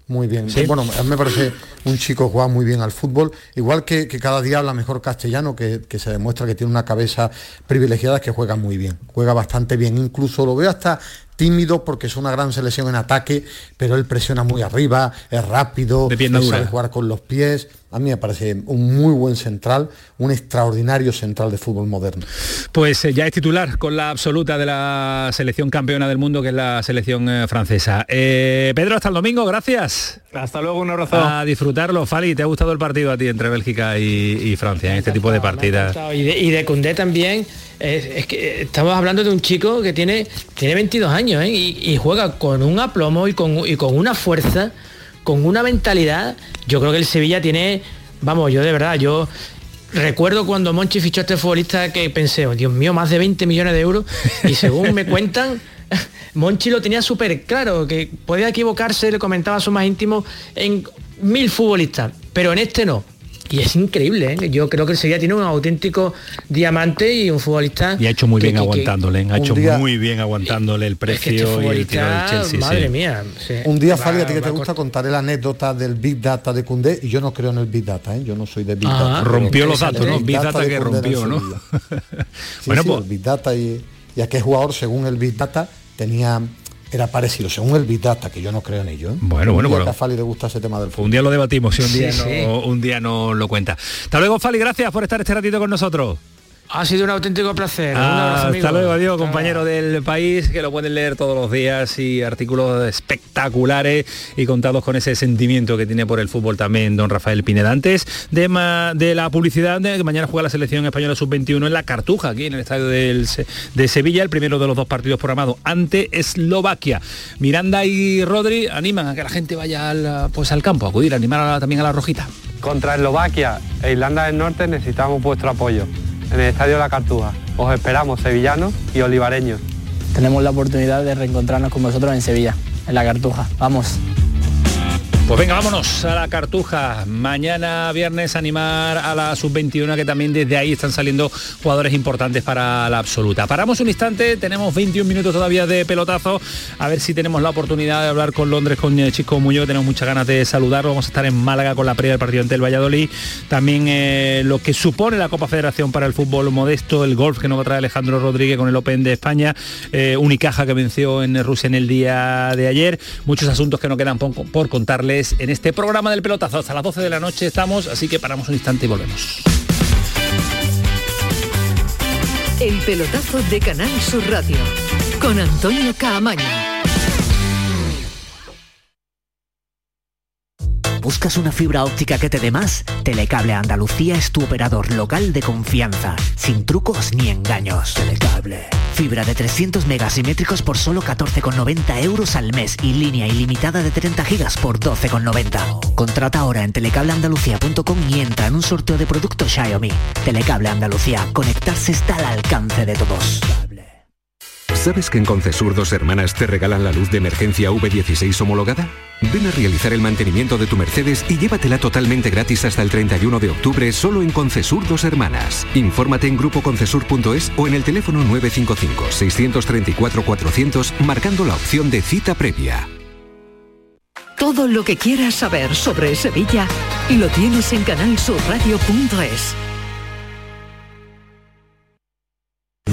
Muy bien. ¿Sí? Bueno, a mí me parece un chico que juega muy bien al fútbol, igual que, que cada día habla mejor castellano, que, que, se demuestra que tiene una cabeza privilegiada, que juega muy bien, juega bastante bien. Incluso lo veo hasta tímido porque es una gran selección en ataque, pero él presiona muy arriba, es rápido, sabe jugar con los pies. A mí me parece un muy buen central, un extraordinario central de fútbol moderno. Pues eh, ya es titular con la absoluta de la selección campeona del mundo, que es la selección eh, francesa. Eh, Pedro, hasta el domingo, gracias. Hasta luego, un abrazo. A disfrutarlo. Fali, ¿te ha gustado el partido a ti entre Bélgica y, y Francia en este tipo de partidas? Y de, y de Cundé también. Es, es, que estamos hablando de un chico que tiene, tiene 22 años ¿eh? y, y, juega con un aplomo y con, y con una fuerza, con una mentalidad. Yo creo que el Sevilla tiene, vamos, yo de verdad, yo recuerdo cuando Monchi fichó a este futbolista que pensé, oh, Dios mío, más de 20 millones de euros y según me (laughs) cuentan... Monchi lo tenía súper claro, que podía equivocarse, le comentaba a su más íntimo en mil futbolistas, pero en este no y es increíble, ¿eh? yo creo que el Sevilla tiene un auténtico diamante y un futbolista... Y ha hecho muy que- bien que- que- aguantándole, ha hecho día- muy bien aguantándole el es que este precio y el tiro del Chelsea. madre sí. mía. sí. Un día, Fali, a ti que te gusta contaré la anécdota del Big Data de Cundé y yo no creo en el Big Data, ¿eh? yo no soy de Big Ah. Data. Rompió los datos, ¿no? Big Data que rompió, ¿no? (laughs) Sí, Bueno, sí, pues- el Big Data y, y a qué jugador, según el Big Data, tenía era parecido, según el Big Data, que yo no creo en ello. ¿eh? Bueno, bueno, bueno. a Fali le gusta ese tema del fútbol. Un día lo debatimos, si un día, Sí, no, sí. un día no lo cuenta. Hasta luego, Fali, gracias por estar este ratito con nosotros. Ha sido un auténtico placer. un abrazo, amigo. Hasta luego, adiós, compañero del país, que lo pueden leer todos los días y artículos espectaculares y contados con ese sentimiento que tiene por el fútbol también don Rafael Pineda. Antes de, ma- de la publicidad, de que mañana juega la selección española sub-21 en la Cartuja, aquí en el estadio del Se- de Sevilla, el primero de los dos partidos programados ante Eslovaquia. Miranda y Rodri animan a que la gente vaya al, pues, al campo, a acudir, a animar a también a la rojita. Contra Eslovaquia e Irlanda del Norte necesitamos vuestro apoyo en el Estadio La Cartuja. Os esperamos sevillanos y olivareños. Tenemos la oportunidad de reencontrarnos con vosotros en Sevilla, en la Cartuja. Vamos. Pues venga, vámonos a la Cartuja. Mañana viernes animar a la sub-21 que también desde ahí están saliendo jugadores importantes para la absoluta. Paramos un instante, tenemos 21 minutos todavía de pelotazo. A ver si tenemos la oportunidad de hablar con Londres, con eh, Chisco Muñoz, tenemos muchas ganas de saludarlo. Vamos a estar en Málaga con la previa del partido ante el Valladolid. También eh, lo que supone la Copa Federación para el fútbol modesto, el golf que nos va a traer Alejandro Rodríguez con el Open de España, eh, Unicaja que venció en Rusia en el día de ayer. Muchos asuntos que no quedan por, por contarles en este programa del pelotazo. Hasta las 12 de la noche estamos, así que paramos un instante y volvemos. El pelotazo de Canal Sur Radio con Antonio Caamaño. ¿Buscas una fibra óptica que te dé más? Telecable Andalucía es tu operador local de confianza, sin trucos ni engaños. Telecable. Fibra de 300 megasimétricos por solo 14,90 euros al mes y línea ilimitada de 30 gigas por 12,90. Contrata ahora en telecableandalucía.com y entra en un sorteo de productos Xiaomi. Telecable Andalucía, conectarse está al alcance de todos. ¿Sabes que en Concesur dos hermanas te regalan la luz de emergencia V16 homologada? Ven a realizar el mantenimiento de tu Mercedes y llévatela totalmente gratis hasta el 31 de octubre solo en Concesur dos hermanas. Infórmate en grupoconcesur.es o en el teléfono 955-634-400 marcando la opción de cita previa. Todo lo que quieras saber sobre Sevilla lo tienes en canalsurradio.es.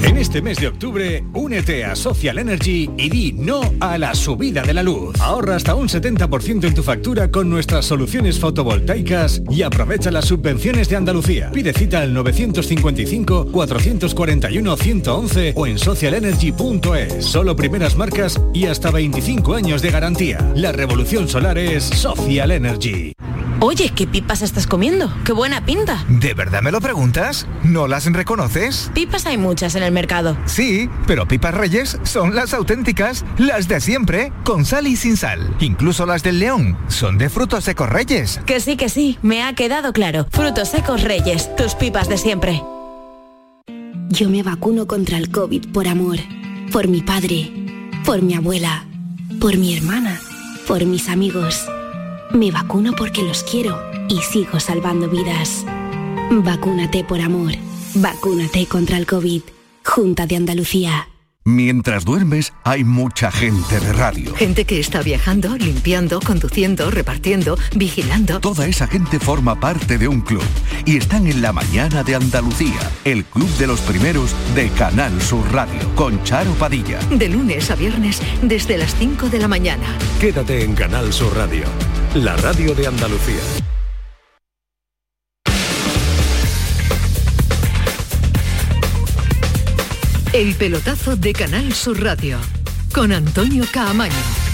En este mes de octubre, únete a Social Energy y di no a la subida de la luz. Ahorra hasta un 70% en tu factura con nuestras soluciones fotovoltaicas y aprovecha las subvenciones de Andalucía. Pide cita al 955-441-111 o en socialenergy.es. Solo primeras marcas y hasta 25 años de garantía. La revolución solar es Social Energy. Oye, ¿qué pipas estás comiendo? ¡Qué buena pinta! ¿De verdad me lo preguntas? ¿No las reconoces? Pipas hay muchas en el mercado. Sí, pero pipas reyes son las auténticas, las de siempre, con sal y sin sal. Incluso las del león son de frutos secos reyes. Que sí, que sí, me ha quedado claro. Frutos secos reyes, tus pipas de siempre. Yo me vacuno contra el COVID por amor, por mi padre, por mi abuela, por mi hermana, por mis amigos. Me vacuno porque los quiero y sigo salvando vidas. Vacúnate por amor. Vacúnate contra el COVID. Junta de Andalucía. Mientras duermes, hay mucha gente de radio. Gente que está viajando, limpiando, conduciendo, repartiendo, vigilando. Toda esa gente forma parte de un club y están en la mañana de Andalucía, el club de los primeros de Canal Sur Radio, con Charo Padilla. De lunes a viernes desde las 5 de la mañana. Quédate en Canal Sur Radio, la radio de Andalucía. El pelotazo de Canal Sur Radio con Antonio Caamaño.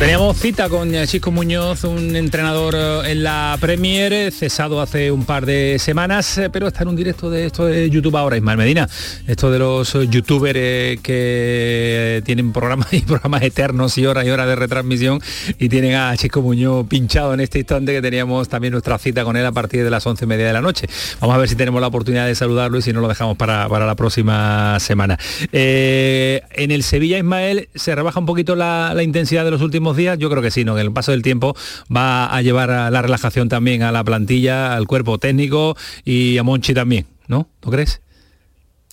Teníamos cita con eh, Chisco Muñoz, un entrenador eh, en la Premier, eh, cesado hace un par de semanas, pero está en un directo de esto de YouTube ahora, Ismael Medina. Esto de los youtubers que tienen programas (laughs) y programas eternos y horas y horas de retransmisión y tienen a Chisco Muñoz pinchado en este instante que teníamos también nuestra cita con él a partir de las once y media de la noche. Vamos a ver si tenemos la oportunidad de saludarlo y si no lo dejamos para, para la próxima semana. En el Sevilla, Ismael, se rebaja un poquito la intensidad de los últimos próximos días? Yo creo que sí, ¿no? Que el paso del tiempo va a llevar a la relajación también a la plantilla, al cuerpo técnico y a Monchi también, ¿no? ¿Lo crees?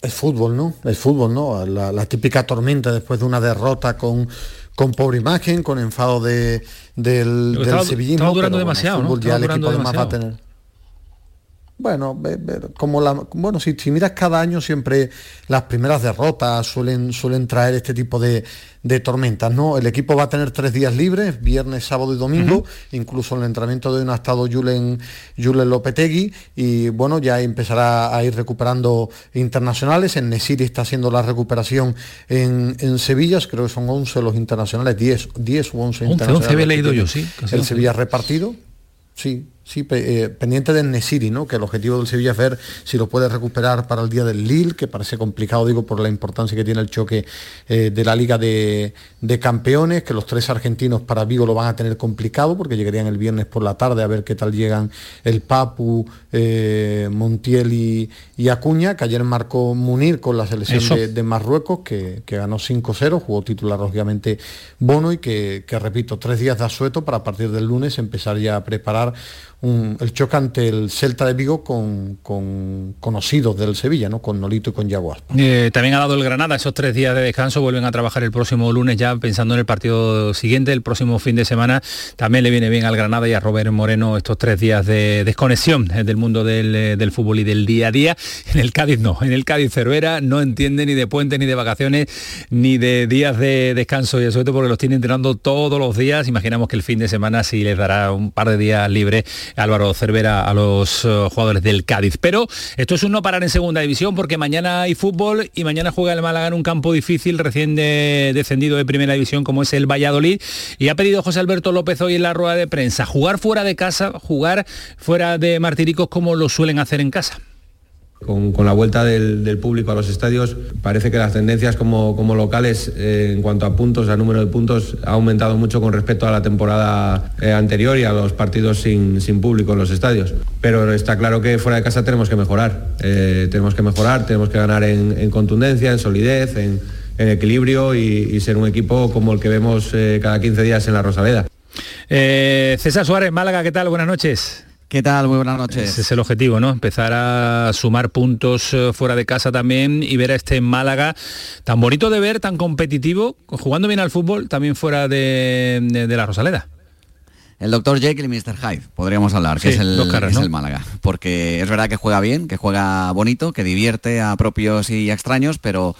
Es fútbol, ¿no? Es fútbol, ¿no? La, típica tormenta después de una derrota con, con pobre imagen, con enfado de, del, del estaba, sevillismo. durando demasiado, ¿no? ya el equipo además va a tener bueno, como la, bueno, si, si, miras cada año siempre las primeras derrotas suelen, suelen traer este tipo de, de, tormentas, ¿no? El equipo va a tener tres días libres, viernes, sábado y domingo, incluso en el entrenamiento de un ha estado Julen, Julen Lopetegui y bueno, ya empezará a ir recuperando internacionales, en Nesiri está haciendo la recuperación en, en Sevilla, creo que son 11 los internacionales, 10, 10 u 11, 11 internacionales. 11 he leído yo, sí. El Sevilla repartido, sí, Sí, eh, pendiente del Nesiri, ¿no? que el objetivo del Sevilla es ver si lo puede recuperar para el día del Lille, que parece complicado, digo, por la importancia que tiene el choque eh, de la Liga de, Campeones, que los tres argentinos para Vigo lo van a tener complicado, porque llegarían el viernes por la tarde a ver qué tal llegan el Papu, eh, Montiel y, Acuña, que ayer marcó Munir con la selección de, Marruecos, que, ganó 5-0, jugó titular obviamente Bono y que, que, repito, tres días de asueto para a partir del lunes empezar ya a preparar el choque ante el Celta de Vigo con, conocidos del Sevilla, ¿no? con Nolito y con Yaguas. Eh, también ha dado el Granada esos tres días de descanso, vuelven a trabajar el próximo lunes ya pensando en el partido siguiente, el próximo fin de semana. También le viene bien al Granada y a Robert Moreno estos tres días de desconexión eh, del mundo eh, del, fútbol y del día a día. En el Cádiz no, en el Cádiz Cervera no entiende ni de puentes, ni de vacaciones, ni de días de descanso y eso porque los tiene entrenando todos los días. Imaginamos que el fin de semana sí les dará un par de días libres Álvaro Cervera a los eh, jugadores del Cádiz. Pero esto es un no parar en segunda división porque mañana hay fútbol y mañana juega el Málaga en un campo difícil, recién descendido de primera división como es el Valladolid. Y ha pedido José Alberto López hoy en la rueda de prensa jugar fuera de casa, jugar fuera de Martiricos como lo suelen hacer en casa. Con, la vuelta del, público a los estadios, parece que las tendencias como, locales eh, en cuanto a puntos, a número de puntos, ha aumentado mucho con respecto a la temporada eh, anterior y a los partidos sin, público en los estadios. Pero está claro que fuera de casa tenemos que mejorar. Eh, tenemos que mejorar, tenemos que ganar en, contundencia, en solidez, en, equilibrio y, ser un equipo como el que vemos cada 15 días en la Rosaleda. César Suárez, Málaga, ¿qué tal? Buenas noches. ¿Qué tal? Muy buenas noches. Ese es el objetivo, ¿no? Empezar a sumar puntos eh, fuera de casa también y ver a este Málaga tan bonito de ver, tan competitivo, jugando bien al fútbol, también fuera de, la Rosaleda. El doctor Jekyll y Mr. Hyde, podríamos hablar, que es, el, es el Málaga. Porque es verdad que juega bien, que juega bonito, que divierte a propios y extraños, pero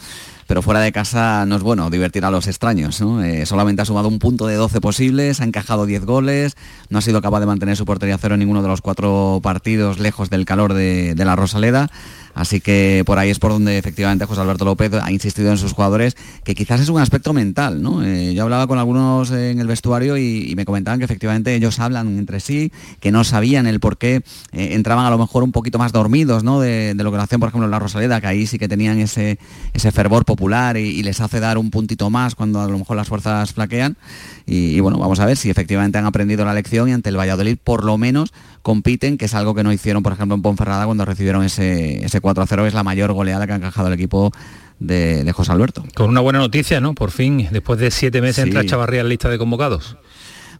pero fuera de casa no es bueno divertir a los extraños. Eh, solamente ha sumado un punto de 12 posibles, ha encajado 10 goles, no ha sido capaz de mantener su portería cero en ninguno de los cuatro partidos lejos del calor de la Rosaleda. Así que por ahí es por donde efectivamente José Alberto López ha insistido en sus jugadores, que quizás es un aspecto mental. ¿no? Eh, yo hablaba con algunos en el vestuario y, me comentaban que efectivamente ellos hablan entre sí, que no sabían el por qué eh, entraban a lo mejor un poquito más dormidos ¿no? de, lo que lo hacían, por ejemplo, la Rosaleda, que ahí sí que tenían ese, ese fervor popular y, les hace dar un puntito más cuando a lo mejor las fuerzas flaquean. Y, bueno, vamos a ver si efectivamente han aprendido la lección y ante el Valladolid por lo menos compiten, que es algo que no hicieron, por ejemplo, en Ponferrada cuando recibieron ese, ese 4-0, es la mayor goleada que ha encajado el equipo de, José Alberto. Con una buena noticia, ¿no? Por fin, después de siete meses entra Chavarría en lista de convocados.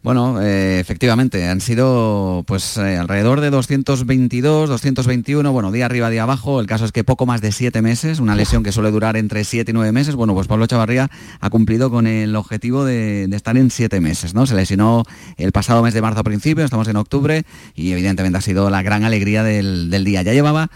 Bueno, eh, efectivamente, han sido pues eh, alrededor de 222, 221, bueno, día arriba, día abajo. El caso es que poco más de siete meses, una lesión que suele durar entre siete y nueve meses. Bueno, pues Pablo Chavarría ha cumplido con el objetivo de, estar en siete meses, ¿no? Se lesionó el pasado mes de marzo a principio, estamos en octubre y evidentemente ha sido la gran alegría del, del día. Ya llevaba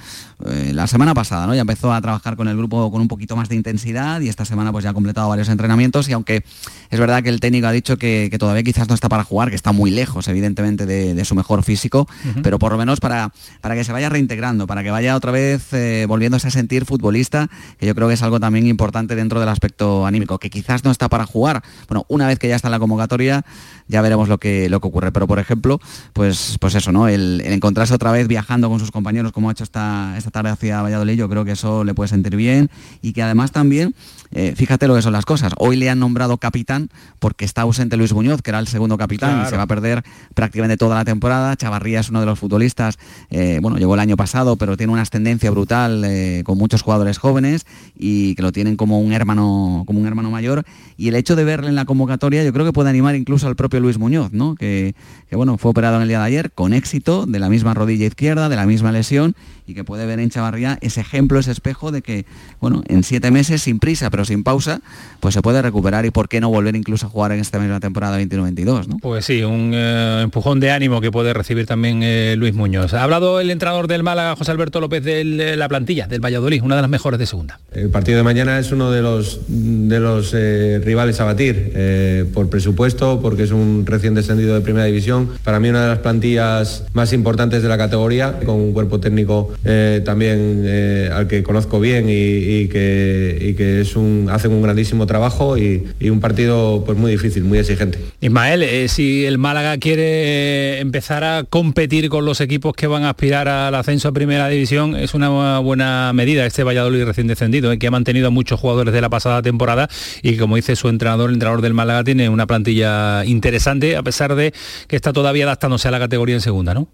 eh, la semana pasada, ¿no? Ya empezó a trabajar con el grupo con un poquito más de intensidad y esta semana pues ya ha completado varios entrenamientos y aunque es verdad que el técnico ha dicho que, todavía quizás no está para jugar, que está muy lejos evidentemente de, su mejor físico, pero por lo menos para, para que se vaya reintegrando, para que vaya otra vez eh, volviéndose a sentir futbolista, que yo creo que es algo también importante dentro del aspecto anímico, que quizás no está para jugar. Bueno, una vez que ya está en la convocatoria, ya veremos lo que, lo que ocurre. Pero por ejemplo, pues, pues eso, ¿no? El, encontrarse otra vez viajando con sus compañeros como ha hecho esta, esta tarde hacia Valladolid, yo creo que eso le puede sentir bien y que además también, eh, fíjate lo que son las cosas, hoy le han nombrado capitán porque está ausente Luis Muñoz, que era el segundo capitán y se va a perder prácticamente toda la temporada. Chavarría es uno de los futbolistas, eh, bueno, llegó el año pasado, pero tiene una ascendencia brutal eh, con muchos jugadores jóvenes y que lo tienen como un hermano, como un hermano mayor. Y el hecho de verle en la convocatoria, yo creo que puede animar incluso al propio Luis Muñoz, ¿no? Que, que bueno, fue operado en el día de ayer con éxito, de la misma rodilla izquierda, de la misma lesión y que puede ver en Chavarría ese ejemplo, ese espejo de que, bueno, en siete meses, sin prisa, pero sin pausa, pues se puede recuperar y por qué no volver incluso a jugar en esta misma temporada 21-22, ¿no? Pues sí, un eh, empujón de ánimo que puede recibir también eh, Luis Muñoz. Ha hablado el entrenador del Málaga, José Alberto López, de la plantilla del Valladolid, una de las mejores de segunda. El partido de mañana es uno de los, de los eh, rivales a batir, por presupuesto, porque es un recién descendido de primera división. Para mí una de las plantillas más importantes de la categoría, con un cuerpo técnico también al que conozco bien y, que, que es un, hacen un grandísimo trabajo y, un partido pues muy difícil, muy exigente. Ismael, eh, si el Málaga quiere empezar a competir con los equipos que van a aspirar al ascenso a Primera División, es una buena medida este Valladolid recién descendido, eh, que ha mantenido a muchos jugadores de la pasada temporada y como dice su entrenador, el entrenador del Málaga tiene una plantilla interesante a pesar de que está todavía adaptándose a la categoría en segunda, ¿no?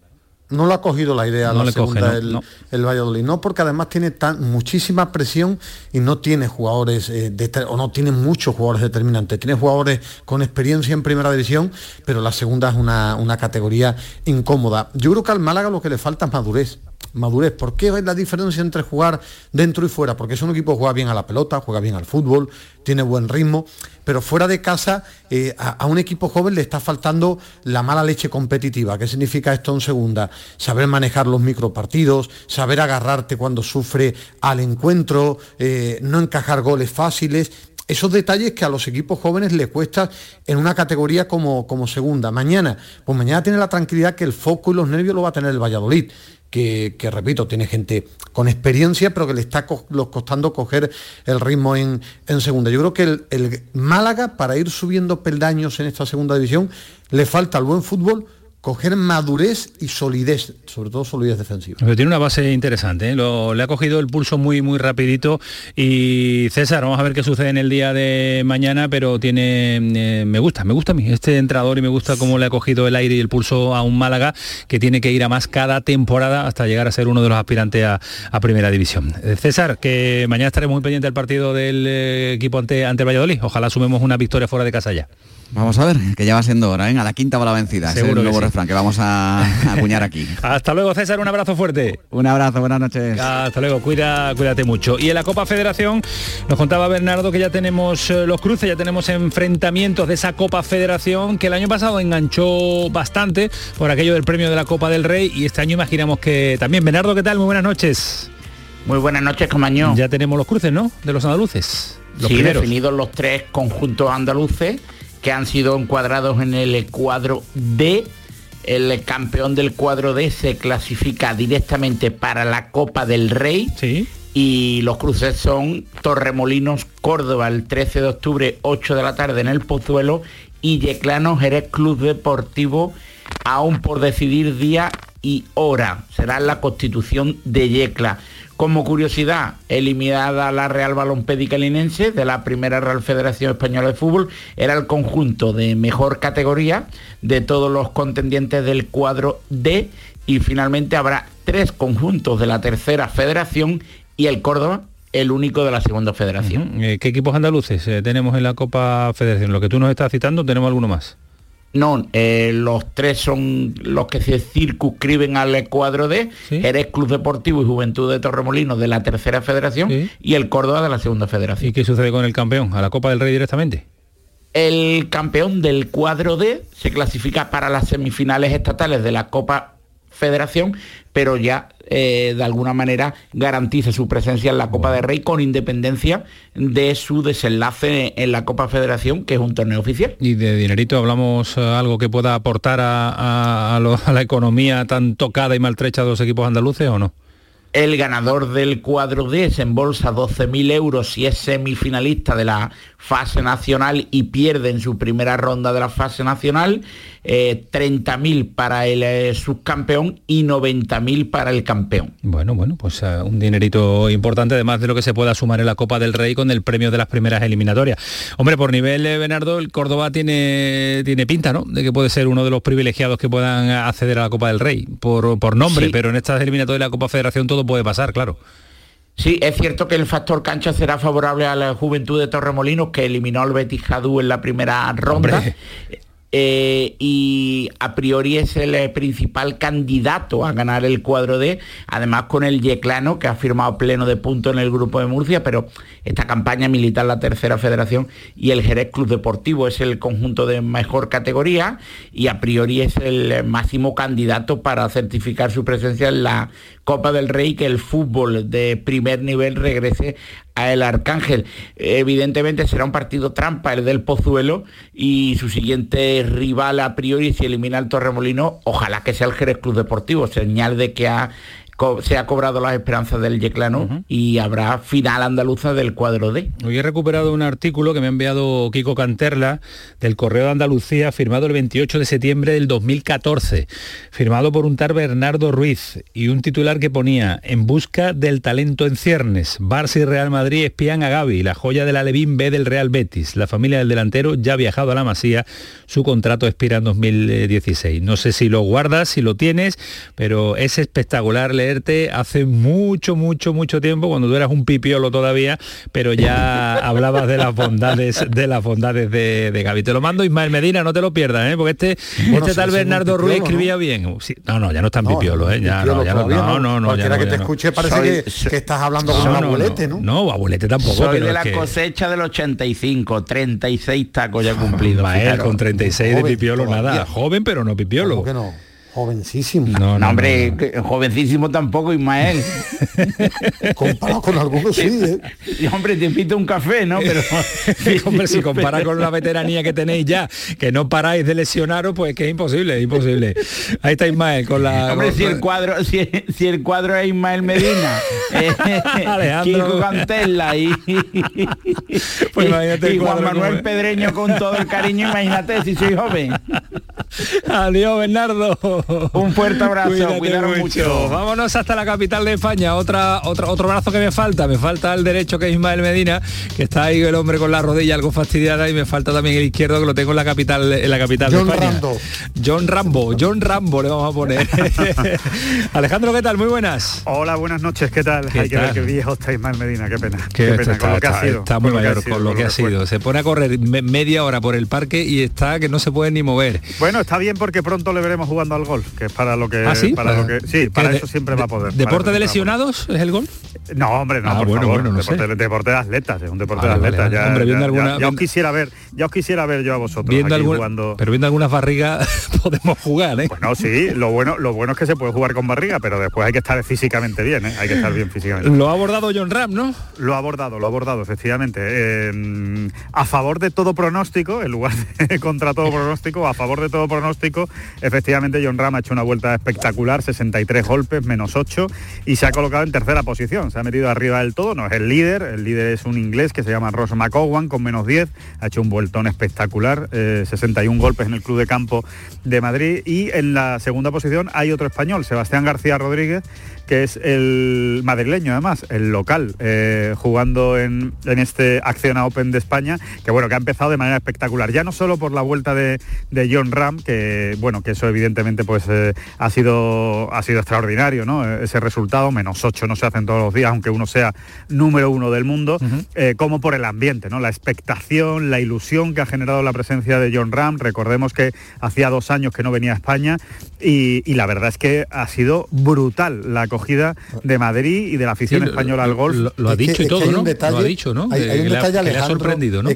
No lo ha cogido la idea la segunda el, Valladolid, no porque además tiene tan, muchísima presión y no tiene jugadores eh, o no tiene muchos jugadores determinantes, tiene jugadores con experiencia en primera división, pero la segunda es una, una categoría incómoda. Yo creo que al Málaga lo que le falta es madurez madurez. ¿Por qué es la diferencia entre jugar dentro y fuera? Porque es un equipo que juega bien a la pelota, juega bien al fútbol, tiene buen ritmo, pero fuera de casa eh, a, un equipo joven le está faltando la mala leche competitiva. ¿Qué significa esto en segunda? Saber manejar los micropartidos, saber agarrarte cuando sufre al encuentro, eh, no encajar goles fáciles esos detalles que a los equipos jóvenes les cuesta en una categoría como, como segunda. Mañana, pues mañana tiene la tranquilidad que el foco y los nervios lo va a tener el Valladolid que, repito, tiene gente con experiencia, pero que le está costando coger el ritmo en, segunda. Yo creo que el, el Málaga, para ir subiendo peldaños en esta segunda división, le falta el buen fútbol, coger madurez y solidez, sobre todo solidez defensiva. Pero tiene una base interesante, ¿eh? le ha cogido el pulso muy muy rapidito y César, vamos a ver qué sucede en el día de mañana, pero tiene eh, me gusta, me gusta a mí este entrador y me gusta cómo le ha cogido el aire y el pulso a un Málaga que tiene que ir a más cada temporada hasta llegar a ser uno de los aspirantes a, primera división. Eh, César, que mañana estaremos muy pendientes del partido del equipo ante, ante el Valladolid, ojalá sumemos una victoria fuera de casa ya. Vamos a ver, que ya va siendo hora, ¿eh? A la quinta va la vencida. Seguro es el nuevo refrán que vamos a (laughs) acuñar aquí. Hasta luego, César, un abrazo fuerte. Un abrazo, buenas noches. Hasta luego, cuida, cuídate mucho. Y en la Copa Federación nos contaba Bernardo que ya tenemos eh, los cruces, ya tenemos enfrentamientos de esa Copa Federación que el año pasado enganchó bastante por aquello del premio de la Copa del Rey y este año imaginamos que también. Bernardo, ¿qué tal? Muy buenas noches. Muy buenas noches, compañero. Ya tenemos los cruces, ¿no? De los andaluces. Los sí, definidos los tres conjuntos andaluces que han sido encuadrados en el cuadro D. El campeón del cuadro D se clasifica directamente para la Copa del Rey. Y los cruces son Torremolinos, Córdoba, el 13 de octubre, 8 de la tarde en el Pozuelo. Y Yeclano Jerez Club Deportivo, aún por decidir día y hora. Será la constitución de Yecla. Como curiosidad, eliminada la Real Balompédica Linense de la primera Real Federación Española de Fútbol, era el conjunto de mejor categoría de todos los contendientes del cuadro D y finalmente habrá tres conjuntos de la tercera federación y el Córdoba el único de la segunda federación. Eh, ¿Qué equipos andaluces eh, tenemos en la Copa Federación? Lo que tú nos estás citando, ¿tenemos alguno más? No, eh, los tres son los que se circunscriben al cuadro D, Eres Club Deportivo y Juventud de Torremolinos de la tercera federación y el Córdoba de la segunda federación. ¿Y qué sucede con el campeón? ¿A la Copa del Rey directamente? El campeón del cuadro D se clasifica para las semifinales estatales de la Copa Federación, pero ya eh, de alguna manera garantiza su presencia en la Copa de Rey con independencia de su desenlace en la Copa Federación, que es un torneo oficial. ¿Y de dinerito hablamos eh, algo que pueda aportar a, la economía tan tocada y maltrecha de los equipos andaluces o no? El ganador del cuadro D se embolsa 12.000 euros si es semifinalista de la fase nacional y pierde en su primera ronda de la fase nacional, 30.000 eh, para el eh, subcampeón y 90.000 para el campeón. Bueno, bueno, pues eh, un dinerito importante, además de lo que se pueda sumar en la Copa del Rey con el premio de las primeras eliminatorias. Hombre, por nivel, Bernardo, el Córdoba tiene, tiene pinta, ¿no? De que puede ser uno de los privilegiados que puedan acceder a la Copa del Rey, por, por nombre, pero en estas eliminatorias de la Copa Federación todo puede pasar, claro. Sí, es cierto que el factor cancha será favorable a la Juventud de Torremolinos, que eliminó al Betis Jadú en la primera ronda. Eh, y a priori es el eh, principal candidato a ganar el cuadro D, además con el Yeclano, que ha firmado pleno de puntos en el grupo de Murcia, pero esta campaña militar la tercera federación y el Jerez Club Deportivo es el conjunto de mejor categoría y a priori es el máximo candidato para certificar su presencia en la Copa del Rey, que el fútbol de primer nivel regrese a el Arcángel. Evidentemente será un partido trampa el del Pozuelo y su siguiente rival a priori si elimina el Torremolino, ojalá que sea el Jerez Club Deportivo, señal de que ha se ha cobrado las esperanzas del Yeclano y habrá final andaluza del cuadro D. Hoy he recuperado un artículo que me ha enviado Kiko Canterla del Correo de Andalucía, firmado el 28 de septiembre del 2014, firmado por un tal Bernardo Ruiz y un titular que ponía En busca del talento en ciernes, Barça y Real Madrid espían a Gaby, la joya de la Levín B del Real Betis. La familia del delantero ya ha viajado a la Masía, su contrato expira en 2016. No sé si lo guardas, si lo tienes, pero es espectacular leer hace mucho, mucho, mucho tiempo, cuando tú eras un pipiolo todavía, pero ya hablabas de las bondades, de las bondades de, de Gaby. Te lo mando Ismael Medina, no te lo pierdas, ¿eh? porque este, este tal Bernardo Ruiz escribía bien. no, no, ya no está en pipiolo, ¿eh? Ya, no, ya no, no, no, no, que te escuche parece que, estás hablando con un abuelete, ¿no? No, abuelete tampoco. Soy de la cosecha del 85, 36 tacos ya cumplidos. Mael, con 36 de pipiolo nada. Joven, pero no pipiolo. ¿Por no? Jovencísimo. No, no, hombre, jovencísimo tampoco, Ismael. (laughs) Comparado con algunos sí, ¿eh? hombre, te invito un café, ¿no? Pero (laughs) hombre, si compara con la veteranía que tenéis ya, que no paráis de lesionaros, pues que es imposible, es imposible. Ahí está Ismael con la. Hombre, si el cuadro, si, el cuadro es Ismael Medina, (laughs) eh, Alejandro Cantella y, pues y, Juan Manuel Pedreño con todo el cariño, imagínate si soy joven. Adiós, Bernardo. (laughs) Un fuerte abrazo, cuidaros mucho. Vámonos hasta la capital de España. Otra, otra, otro brazo que me falta. Me falta el derecho que es Ismael Medina, que está ahí el hombre con la rodilla algo fastidiada y me falta también el izquierdo que lo tengo en la capital, en la capital John de España. Rambo. John Rambo. John Rambo le vamos a poner. (laughs) Alejandro, ¿qué tal? Muy buenas. Hola, buenas noches. ¿Qué tal? Hay que ver qué viejo está Ismael Medina. Qué pena. Qué, pena está, con lo que ha sido. Está muy mayor con lo que ha sido. Se pone a correr media hora por el parque y está que no se puede ni mover. Bueno, está bien porque pronto le veremos jugando al golf, que es para lo que... ¿Ah, sí? Para, lo que, sí, para eso siempre va a poder. ¿Deporte de lesionados es el gol? No, hombre, no, ah, por bueno, favor. Bueno, no deporte, deporte, de atletas, es un deporte de atletas. Ya, hombre, viendo alguna, ya, os quisiera ver, ya os quisiera ver yo a vosotros viendo aquí jugando. Pero viendo algunas barrigas (laughs) podemos jugar, ¿eh? Bueno, sí, lo bueno, lo bueno es que se puede jugar con barriga, pero después hay que estar físicamente bien, ¿eh? Hay que estar bien físicamente. Lo ha abordado John Ram, ¿no? Lo ha abordado, lo ha abordado, efectivamente. Eh, a favor de todo pronóstico, en lugar de (laughs) contra todo pronóstico, a favor de todo pronóstico, efectivamente John Ram ha hecho una vuelta espectacular, 63 golpes, menos 8, y se ha colocado en tercera posición. Se ha metido arriba del todo, no es el líder, el líder es un inglés que se llama Ross McCowan con menos 10, ha hecho un vueltón espectacular, 61 eh, golpes en el Club de Campo de Madrid, y en la segunda posición hay otro español, Sebastián García Rodríguez, que es el madrileño además, el local, eh, jugando en, este Acciona Open de España, que bueno, que ha empezado de manera espectacular, ya no solo por la vuelta de, John Ram, que bueno, que eso evidentemente pues eh, ha, sido, ha sido extraordinario, ¿no? Ese resultado, menos 8 no se hacen todos los días, aunque uno sea número uno del mundo, eh, como por el ambiente, ¿no? La expectación, la ilusión que ha generado la presencia de John Ram, recordemos que hacía dos años que no venía a España y, la verdad es que ha sido brutal la de Madrid y de la afición española al golf. Lo, ha dicho y todo, ¿no? lo ha dicho, ¿no? Hay, un detalle, le ha sorprendido, ¿no?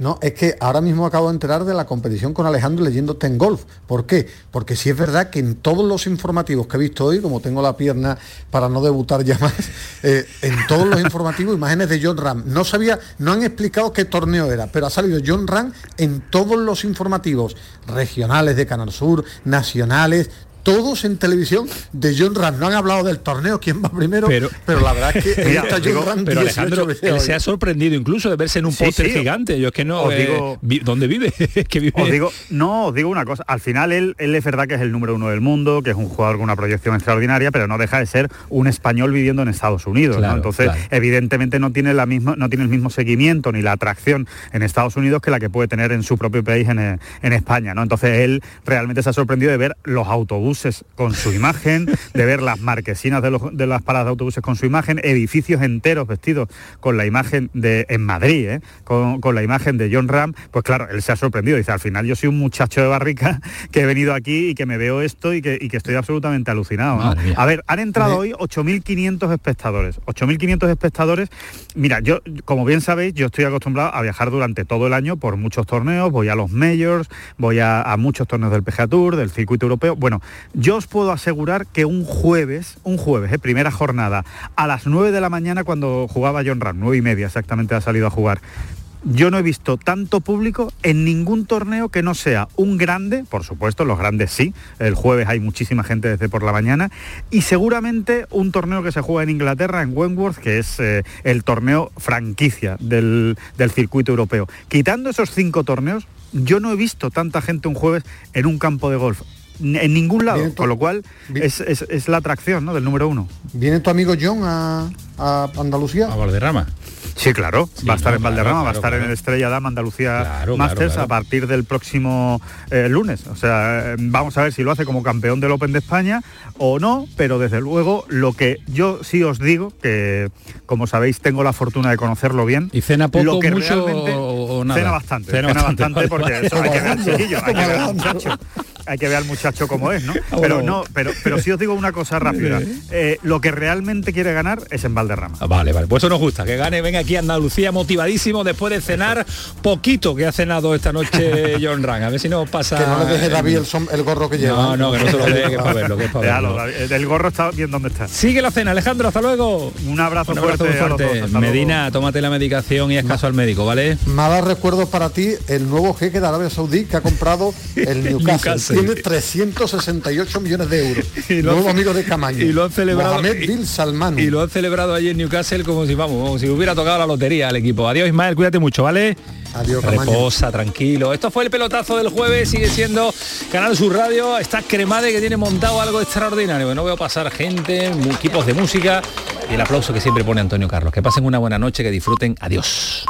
No, es que ahora mismo acabo de enterar de la competición con Alejandro leyendo Ten Golf. ¿Por qué? Porque sí es verdad que en todos los informativos que he visto hoy, como tengo la pierna para no debutar ya más, (laughs) eh, en todos los informativos imágenes de John Ram. No sabía, no han explicado qué torneo era, pero ha salido John Ram en todos los informativos regionales de Canal Sur, nacionales, todos en televisión de John Ram. No han hablado del torneo, quién va primero, pero, pero la verdad es que (laughs) Mira, está John Ram pero Alejandro, él se ha sorprendido incluso de verse en un sí, gigante. Yo es que no. Eh, digo, ¿Dónde vive? (laughs) que vive. Os digo, no, os digo una cosa. Al final él, él es verdad que es el número uno del mundo, que es un jugador con una proyección extraordinaria, pero no deja de ser un español viviendo en Estados Unidos. Entonces, evidentemente no tiene la misma, no tiene el mismo seguimiento ni la atracción en Estados Unidos que la que puede tener en su propio país en, en España. ¿no? Entonces él realmente se ha sorprendido de ver los autobuses con su imagen, de ver las marquesinas de, las paradas de autobuses con su imagen, edificios enteros vestidos con la imagen de, en Madrid, ¿eh? con, la imagen de John Ram, pues claro, él se ha sorprendido, dice, al final yo soy un muchacho de barrica (laughs) que he venido aquí y que me veo esto y que, estoy absolutamente alucinado. A ver, han entrado hoy 8.500 espectadores, 8.500 espectadores, mira, yo, como bien sabéis, yo estoy acostumbrado a viajar durante todo el año por muchos torneos, voy a los majors, voy a, a muchos torneos del PGA Tour, del circuito europeo, bueno, yo os puedo asegurar que un jueves, un jueves, eh, primera jornada, a las 9 de la mañana cuando jugaba John Ram, 9 y media exactamente ha salido a jugar, yo no he visto tanto público en ningún torneo que no sea un grande, por supuesto, los grandes sí, el jueves hay muchísima gente desde por la mañana, y seguramente un torneo que se juega en Inglaterra, en Wentworth, que es eh, el torneo franquicia del, del circuito europeo. Quitando esos cinco torneos, yo no he visto tanta gente un jueves en un campo de golf en ningún lado, con lo cual es, la atracción ¿no? del número uno. ¿Viene tu amigo John a, a Andalucía? A Valderrama. Sí, claro, va a estar en Valderrama, va a estar en el Estrella Dama Andalucía Masters a partir del próximo eh, lunes. O sea, eh, vamos a ver si lo hace como campeón del Open de España o no, pero desde luego lo que yo sí os digo, que como sabéis tengo la fortuna de conocerlo bien. ¿Y cena poco, lo que mucho o, nada? Cena bastante, cena, bastante, porque (laughs) eso hay que ver al chiquillo, hay que ver al muchacho hay que ver al muchacho como es, ¿no? (laughs) Pero no, pero, pero sí os digo una cosa rápida. Eh, lo que realmente quiere ganar es en Valderrama. Ah, vale, vale. Pues eso nos gusta, que gane, venga aquí a Andalucía motivadísimo después de cenar poquito que ha cenado esta noche (laughs) John Rang. A ver si nos pasa. Que no le deje David el, gorro que lleva. No, no, que no se lo deje, que es para verlo, que es para verlo. el gorro está bien donde está. Sigue la cena, Alejandro, hasta luego. Un abrazo, fuerte. Medina, tómate la medicación y es caso al médico, ¿vale? Malas recuerdos para ti, el nuevo jeque de Arabia Saudí que ha comprado el (laughs) Newcastle. Tiene 368 millones de euros. (laughs) y nuevo amigo de Camaño. Y lo han celebrado. Mohamed Bin Salman. Y lo han celebrado allí en Newcastle como si vamos, como si hubiera tocado la lotería al equipo. Adiós Ismael, cuídate mucho, ¿vale? Adiós, Reposa, tranquilo. Esto fue el pelotazo del jueves, sigue siendo Canal Sur Radio. Está Cremade que tiene montado algo extraordinario. No veo pasar gente, equipos de música y el aplauso que siempre pone Antonio Carlos. Que pasen una buena noche, que disfruten. Adiós.